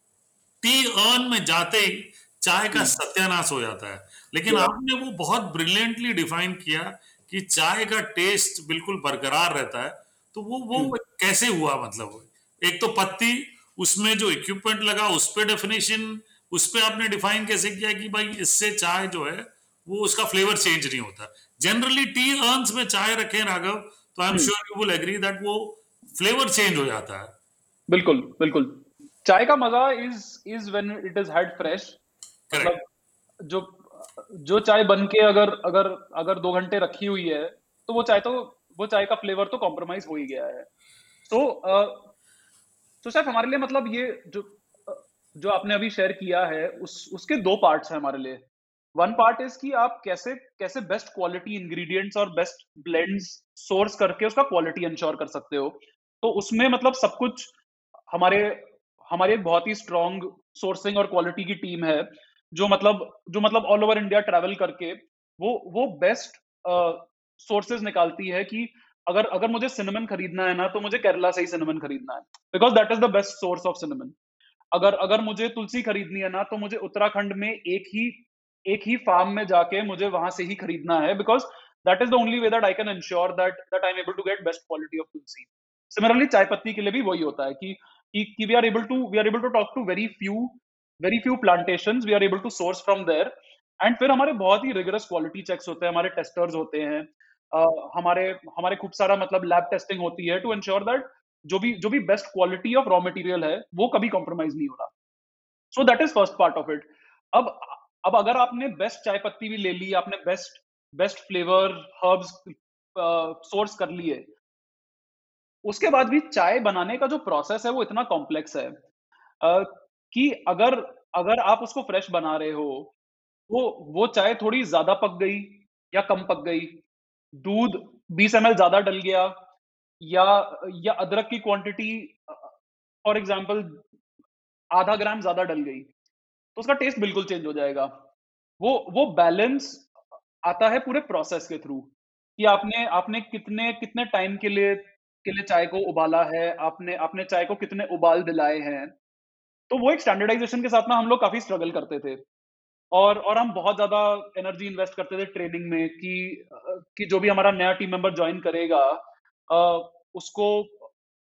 टी अर्न में जाते ही चाय का हम्म। सत्यानाश हो जाता है। लेकिन आपने वो बहुत ब्रिलियंटली डिफाइन किया कि चाय का टेस्ट बिल्कुल बरकरार रहता है। तो वो वो हम्म। कैसे हुआ मतलब? एक तो पत्ती उसमें जो इक्विपमेंट लगा उस पर डेफिनेशन उस पर आपने डिफाइन कैसे किया कि भाई इससे चाय जो है वो उसका फ्लेवर चेंज नहीं होता। जनरली टी अर्न्स में चाय रखे राघव तो I am sure you will agree that वो फ्लेवर चेंज हो जाता है। बिल्कुल बिल्कुल। चाय का मज़ा is is when it is had fresh मतलब जो जो चाय बन के अगर अगर अगर दो घंटे रखी हुई है तो वो चाय तो वो चाय का फ्लेवर तो कॉम्प्रोमाइज हो ही गया है। तो तो सर हमारे लिए मतलब ये जो जो आपने अभी शेयर किया है, उस, उसके दो पार्ट्स हैं हमारे लिए। वन पार्ट इज़ कि आप कैसे कैसे बेस्ट क्वालिटी इंग्रेडिएंट्स और बेस्ट ब्लेंड्स सोर्स करके उसका क्वालिटी इंश्योर कर सकते हो। तो उसमें मतलब सब कुछ हमारे हमारे एक बहुत ही स्ट्रॉन्ग सोर्सिंग और क्वालिटी की टीम है। जो मतलब जो मतलब ऑल ओवर इंडिया ट्रेवल करके, वो वो बेस्ट सोर्सेज निकालती है कि अगर अगर मुझे सिनेमन खरीदना है ना तो मुझे केरला से ही सिनेमन खरीदना है। Because that is the best source of cinnamon अगर अगर मुझे तुलसी खरीदनी है ना तो मुझे उत्तराखंड में एक ही एक ही फार्म में जाके मुझे वहाँ से ही खरीदना है because that is the only way that I can ensure that that I am able to get best quality of tulsi. Similarly चाय पत्ती के लिए भी वही होता है कि कि we are able to we are able to talk to very few very few plantation we are able to source from there and फिर हमारे बहुत ही रिगरस क्वालिटी चेक्स होते हैं हमारे टेस्टर्स होते हैं। uh, हमारे हमारे खूब सारा मतलब लैब टेस्टिंग होती है टू इंश्योर दैट जो भी जो भी best quality of raw material है वो कभी कॉम्प्रोमाइज नहीं हो रहा। So that is first part of it अब अब अगर आपने बेस्ट चाय पत्ती भी ले ली आपने best best flavour herbs source कर लिए उसके बाद भी चाय बनाने का जो प्रोसेस है वो इतना कॉम्प्लेक्स है। uh, कि अगर अगर आप उसको फ्रेश बना रहे हो तो वो चाय थोड़ी ज़्यादा पक गई या कम पक गई। दूध 20 एम ज़्यादा डल गया या या अदरक की क्वांटिटी फॉर एग्जांपल आधा ग्राम ज़्यादा डल गई तो उसका टेस्ट बिल्कुल चेंज हो जाएगा। वो वो बैलेंस आता है पूरे प्रोसेस के थ्रू कि आपने आपने कितने कितने टाइम के लिए के लिए चाय को उबाला है, आपने आपने चाय को कितने उबाल दिलाए हैं। तो वो एक स्टैंडर्डाइजेशन के साथ ना हम लोग काफ़ी स्ट्रगल करते थे। और और हम बहुत ज़्यादा एनर्जी इन्वेस्ट करते थे ट्रेनिंग में कि कि जो भी हमारा नया टीम मेंबर ज्वाइन करेगा उसको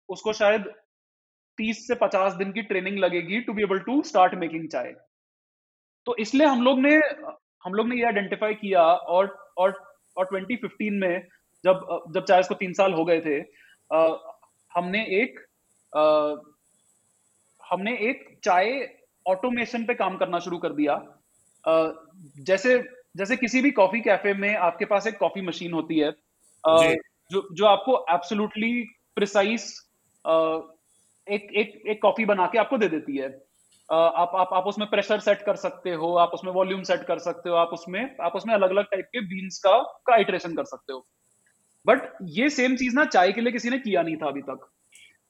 उसको शायद 30 से 50 दिन की ट्रेनिंग लगेगी to be able to start making chai. तो इसलिए हम लोग ने हम लोग ने ये आइडेंटिफाई किया और और और 2015 में जब जब चाय को तीन साल हो गए थे आ, हमने एक आ, हमने एक चाय ऑटोमेशन पे काम करना शुरू कर दिया जैसे जैसे किसी भी कॉफ़ी कैफ़े में आपके पास एक कॉफ़ी मशीन होती है जो। जो आपको एब्सोल्युटली प्रिसाइज एक एक एक कॉफ़ी बना के आपको दे देती है। आप आप आप उसमें प्रेशर सेट कर सकते हो आप उसमें वॉल्यूम सेट कर सकते हो आप उसमें आप उसमें अलग अलग टाइप के बीन्स का का आइट्रेशन कर सकते हो। बट ये सेम चीज़ ना चाय के लिए किसी ने किया नहीं था अभी तक।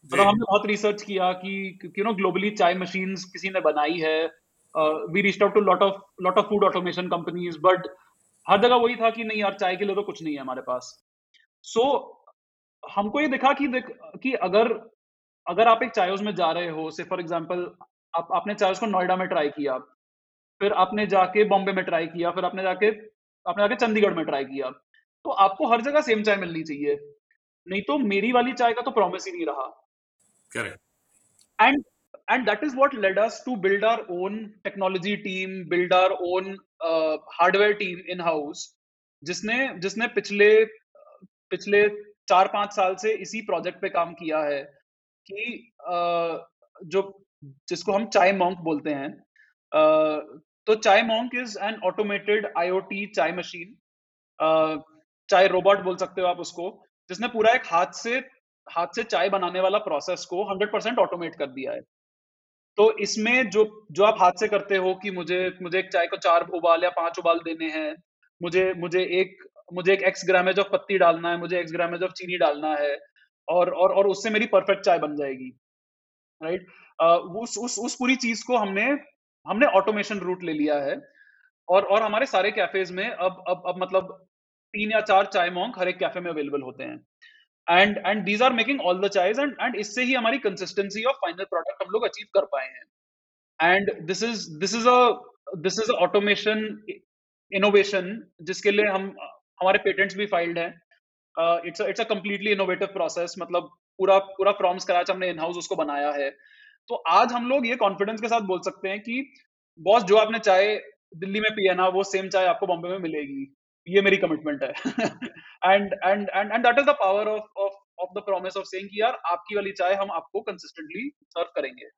मतलब हमने बहुत रिसर्च किया कि यू नो ग्लोबली चाय मशीन किसी ने बनाई है। We reach out to lot of lot of food automation companies but हर जगह वही था कि नहीं यार चाय के लिए तो कुछ नहीं है हमारे पास। सो so, हमको ये देखा कि देख कि अगर अगर आप एक चायोज में जा रहे हो से फॉर एग्ज़ाम्पल आप आपने चाहे को नोएडा में ट्राई किया फिर आपने जाके बॉम्बे में ट्राई किया फिर आपने जाके आपने जाके चंडीगढ़ में ट्राई किया तो आपको हर जगह सेम चाय मिलनी चाहिए। नहीं तो मेरी वाली चाय का तो प्रॉमिस ही नहीं रहा। Correct and and that is what led us to build our own technology team build our own hardware team in house जिसने जिसने पिछले पिछले चार पाँच साल से इसी प्रोजेक्ट पे काम किया है कि uh, जो जिसको हम चाय मॉन्क बोलते हैं तो Chai Monk is an automated IoT chai machine chai robot बोल सकते हो आप उसको जिसने पूरा एक हाथ से हाथ से चाय बनाने वाला प्रोसेस को 100 परसेंट ऑटोमेट कर दिया है। तो इसमें जो जो आप हाथ से करते हो कि मुझे मुझे एक चाय को चार उबाल या पाँच उबाल देने हैं, मुझे मुझे एक मुझे एक एक्स ग्रामेज ऑफ़ पत्ती डालना है, मुझे एक्स ग्रामेज ऑफ़ चीनी डालना है, और और और उससे मेरी परफेक्ट चाय बन जाएगी राइट उस उस उस पूरी चीज़ को हमने हमने ऑटोमेशन रूट ले लिया है, और और हमारे सारे कैफेज में अब अब अब मतलब तीन या चार चाय मॉन्क हर एक कैफ़े में अवेलेबल होते हैं। And and these are making all the chais and and इससे ही हमारी कंसिस्टेंसी ऑफ़ फाइनल प्रोडक्ट हम लोग अचीव कर पाए हैं। And this is this is a this is automation innovation जिसके लिए हम, हमारे पेटेंट्स भी फाइल्ड हैं। It's it's a completely innovative process मतलब पूरा पूरा फ्रॉम स्क्रैच हमने इन हाउस उसको बनाया है। तो आज हम लोग ये कॉन्फिडेंस के साथ बोल सकते हैं कि बॉस जो आपने चाय दिल्ली में पिया ना, वो सेम चाय आपको बॉम्बे में मिलेगी। ये मेरी कमिटमेंट है। And and and and that is the power of of of the promise of saying कि यार आपकी वाली चाय हम आपको कंसिस्टेंटली सर्व करेंगे।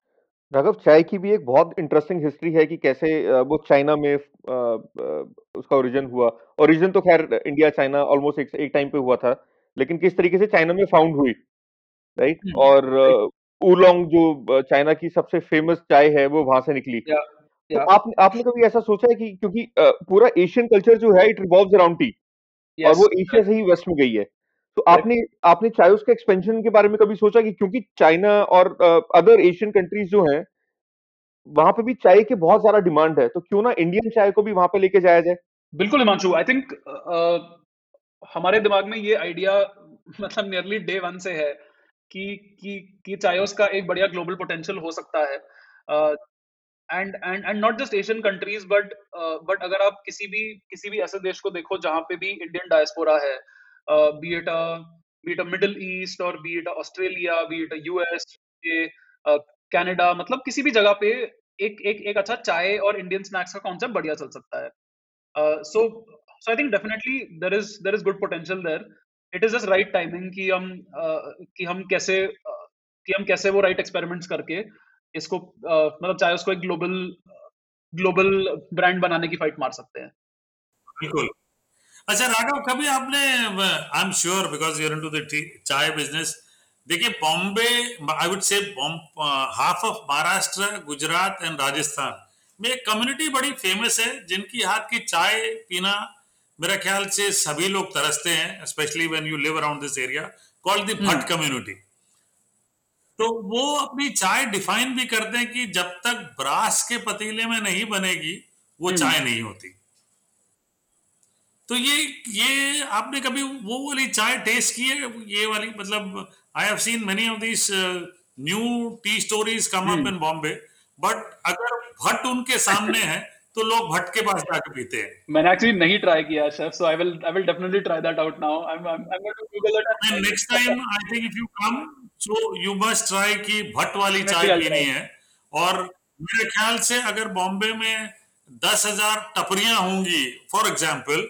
राघव चाय की भी एक बहुत इंटरेस्टिंग हिस्ट्री है कि कैसे वो चाइना में उसका ओरिजिन हुआ। ओरिजिन तो खैर इंडिया चाइना ऑलमोस्ट एक, एक टाइम पे हुआ था लेकिन किस तरीके से चाइना में फाउंड हुई राइट हम्म, और ऊलोंग जो चाइना की सबसे फ़ेमस चाय है वो वहाँ से निकली। Yeah, तो yeah. आपने कभी ऐसा सोचा है कि क्योंकि पूरा एशियन कल्चर जो है इट रिवॉल्व्स अराउंड टी और वो एशिया से ही वेस्ट में गई है। तो आपने आपने चाय उसके एक्सपेंशन के बारे में कभी सोचा कि क्योंकि चाइना और अदर एशियन कंट्रीज़ जो हैं वहाँ पे भी चाय के बहुत ज़्यादा डिमांड है तो क्यों ना इंडियन चाय को भी वहाँ पे लेके जाया जाए? बिल्कुल हिमांशु आई थिंक हमारे दिमाग में ये आइडिया मतलब नियरली डे वन से है कि कि कि चायोस का एक बढ़िया ग्लोबल पोटेंशियल हो सकता है। And and and not just Asian countries but but अगर आप किसी भी किसी भी ऐसे देश को देखो जहाँ पे भी इंडियन डायस्पोरा है be it be it Middle East और be it Australia be it US Canada मतलब किसी भी जगह पे एक एक एक अच्छा चाय और इंडियन स्नैक्स का कॉन्सेप्ट बढ़िया चल सकता है। So so I think definitely there is there is good potential there it is just right timing कि हम uh, कि हम कैसे uh, कि हम कैसे वो राइट right एक्सपेरिमेंट्स करके इसको आ, मतलब चाहे उसको एक ग्लोबल ग्लोबल ब्रांड बनाने की फाइट मार सकते हैं। बिल्कुल। अच्छा राघव कभी आपने I am sure because you're into the chai business देखिए Bombay I would say half of Maharashtra Gujarat and Rajasthan में एक कम्युनिटी बड़ी फ़ेमस है जिनकी हाथ की चाय पीना मेरा ख्याल से सभी लोग तरसते हैं specially when you live around this area called the Bhatt community. तो वो अपनी चाय डिफाइन भी करते हैं कि जब तक ब्रास के पतीले में नहीं बनेगी वो चाय नहीं होती। तो ये ये आपने कभी वो वाली चाय टेस्ट की है? ये वाली मतलब I have seen many of this new tea stories come up in Bombay but अगर भट्ट उनके सामने है तो लोग भट्ट के पास जाके पीते हैं। मैंने एक्चुअली नहीं ट्राई किया chef so I will I will definitely try that out now I am I am going to Google it next time I think if you come so you must try की भट्ट वाली चाय पीनी है। और मेरे ख्याल से अगर बॉम्बे में दस हज़ार टपरियाँ होंगी फॉर एग्ज़ाम्पल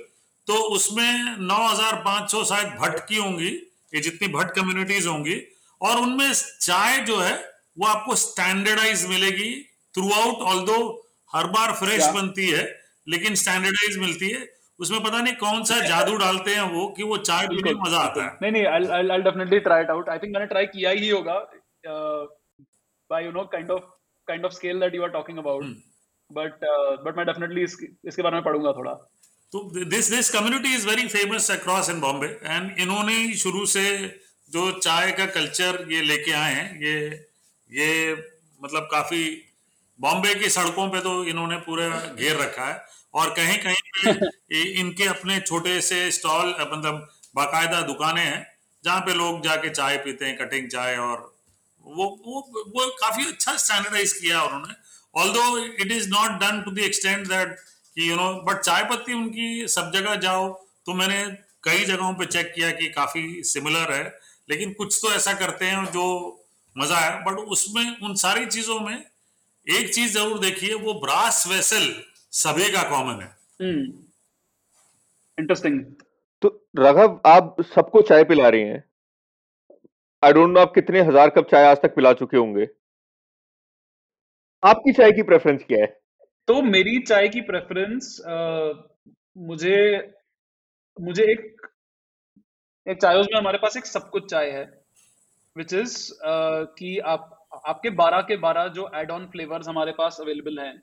तो उसमें नौ हज़ार पाँच सौ शायद भट्ट की होंगी ये जितनी भट्ट कम्युनिटीज होंगी। और उनमें चाय जो है वो आपको स्टैंडर्डाइज मिलेगी थ्रू आउट ऑल दो हर बार फ्रेश बनती है लेकिन स्टैंडर्डाइज मिलती है। उसमें पता नहीं कौन सा जादू डालते हैं वो कि वो चाय पीने मज़ा आता है। नहीं नहीं I I definitely try it out I think मैंने ट्राई किया ही होगा by you know kind of kind of scale that you are talking about but but मैं डेफिनेटली इसके बारे में पढ़ूँगा थोड़ा। तो this this community is very famous across in Bombay and इन्होंने शुरू से जो चाय का कल्चर ये लेके आए हैं ये ये मतलब काफ़ी बॉम्बे की सड़कों पे तो इन्होंने पूरा घेर रखा है। और कहीं कहीं पे इनके अपने छोटे से स्टॉल मतलब बाकायदा दुकानें हैं जहाँ पे लोग जाके चाय पीते हैं कटिंग चाय और वो वो वो काफ़ी अच्छा स्टैंडर्डाइज किया उन्होंने। Although it is not done to the extent that कि यू नो बट चाय पत्ती उनकी सब जगह जाओ तो मैंने कई जगहों पे चेक किया कि काफ़ी सिमिलर है लेकिन कुछ तो ऐसा करते हैं जो मज़ा है बट उसमें उन सारी चीज़ों में एक चीज़ ज़रूर देखिए वो ब्रास वेसल सभी का कॉमन है। इंटरेस्टिंग तो राघव आप सबको चाय पिला रही हैं। आई डोंट नो आप कितने हज़ार कप चाय आज तक पिला चुके होंगे। आपकी चाय की प्रेफरेंस क्या है? तो मेरी चाय की प्रेफरेंस मुझे मुझे एक एक चाय में हमारे पास एक सब कुछ चाय है विच इज़ कि आप आपके 12 के 12 जो एड ऑन फ्लेवर्स हमारे पास अवेलेबल हैं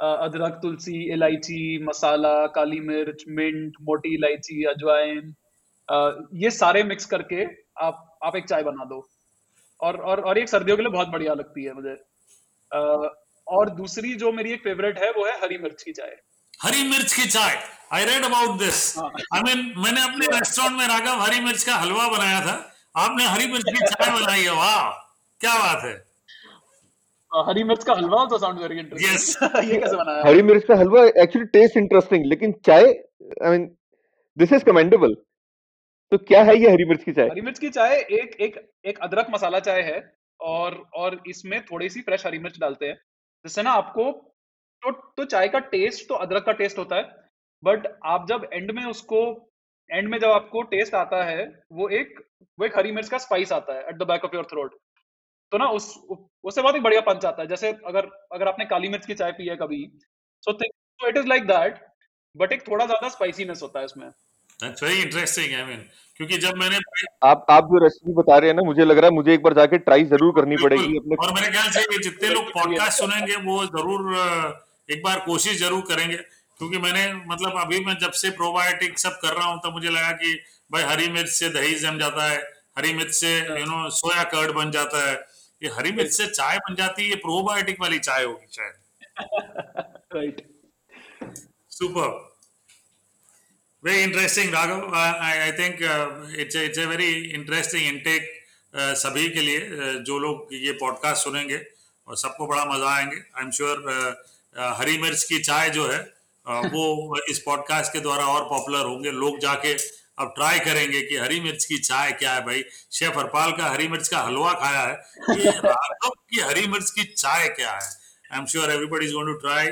अदरक तुलसी इलायची मसाला काली मिर्च मिंट मोटी इलायची अजवाइन ये सारे मिक्स करके आप आप एक चाय बना दो। और और और एक सर्दियों के लिए बहुत बढ़िया लगती है मुझे। और दूसरी जो मेरी एक फेवरेट है वो है हरी मिर्च की चाय। हरी मिर्च की चाय। I read about this I mean मैंने अपने रेस्टोरेंट में राघव हरी मिर्च का हलवा बनाया था। आपने हरी मिर्च की चाय बनाई है। वाह! क्या बात है। हरी मिर्च का हलवा तो साउंड वेरी इंटरेस्टिंग यस ये कैसे बनाया हरी मिर्च का हलवा एक्चुअली टेस्ट इंटरेस्टिंग लेकिन चाय I mean this is commendable तो क्या है ये हरी मिर्च की चाय? हरी मिर्च की चाय एक एक एक अदरक मसाला चाय है और और इसमें थोड़ी सी फ्रेश हरी मिर्च डालते हैं। जिससे ना आपको तो तो चाय का टेस्ट तो अदरक का टेस्ट होता है बट आप जब एंड में उसको एंड में जब आपको टेस्ट आता है वो एक वो एक हरी मिर्च का स्पाइस आता है at the back of your throat तो ना उस उससे बहुत ही बढ़िया पंच आता है। जैसे अगर अगर आपने काली मिर्च की चाय पी है कभी so so it is like that but एक थोड़ा ज़्यादा स्पाइसीनेस होता है इसमें that's very interesting I mean क्योंकि जब मैंने आप आप जो रेसिपी बता रहे हैं ना मुझे लग रहा है मुझे एक बार जाके ट्राई ज़रूर करनी पड़ेगी अपने और मेरे ख्याल से ये जितने लोग पॉडकास्ट सुनेंगे वो ज़रूर एक बार कोशिश ज़रूर करेंगे। क्योंकि मैंने मतलब अभी मैं जब से प्रोबायोटिक सब कर रहा हूँ तो मुझे लगा कि भाई हरी मिर्च से दही जम जाता है हरी मिर्च से यू नो सोया कर्ड बन जाता है। ये हरी मिर्च से चाय बन जाती है ये प्रोबायोटिक वाली चाय होगी शायद। Right super very interesting raghav. I, I think uh, it's a, it's a very interesting intake uh, सभी के लिए uh, जो लोग ये पॉडकास्ट सुनेंगे और सबको बड़ा मज़ा आएँगे। आई एम श्योर हरी मिर्च की चाय जो है uh, वो इस पॉडकास्ट के द्वारा और पॉपुलर होंगे। लोग जाके अब ट्राई करेंगे कि हरी मिर्च की चाय क्या है भाई? शेफ हरपाल का हरी मिर्च का हलवा खाया है? ये राघव की हरी मिर्च की चाय क्या है? I am sure everybody is going to try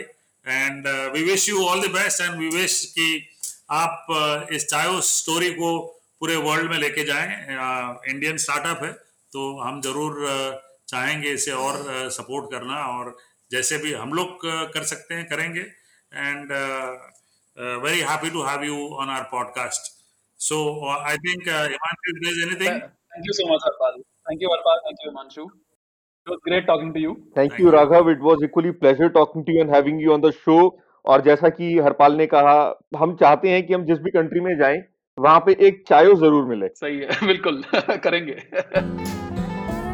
and we wish you all the best and we wish की आप इस चायो स्टोरी को पूरे वर्ल्ड में लेके जाएँ। इंडियन स्टार्टअप है तो हम ज़रूर चाहेंगे इसे और सपोर्ट करना और जैसे भी हम लोग कर सकते हैं करेंगे। And very happy to have you on our podcast so I think Himanshu is anything thank you so much Harpal thank you Harpal thank you Himanshu It was great talking to you. Thank, Thank you, you. Raghav. It was equally pleasure talking to you and having you on the show. और जैसा कि हरपाल ने कहा हम चाहते हैं कि हम जिस भी कंट्री में जाएँ वहाँ पे एक चायो ज़रूर मिले सही है बिल्कुल करेंगे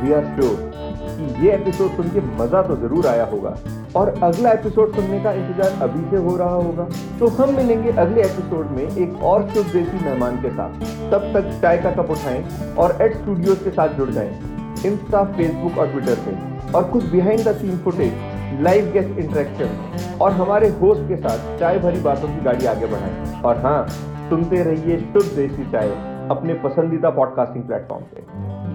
वी आर श्योर कि ये एपिसोड सुन के मज़ा तो ज़रूर आया होगा और अगला एपिसोड सुनने का इंतज़ार अभी से हो रहा होगा। तो हम मिलेंगे अगले एपिसोड में एक और शुभ देसी मेहमान के साथ। तब तक चाय का कप उठाएँ और एड स्टूडियोज के साथ जुड़ जाएँ। इंस्टा फेसबुक और ट्विटर पे। और कुछ behind the scene footage live guest interaction और हमारे होस्ट के साथ चाय भरी बातों की गाड़ी आगे बढ़ाएँ। और हाँ सुनते रहिए शुद्ध देसी चाय अपने पसंदीदा पॉडकास्टिंग प्लेटफॉर्म पे।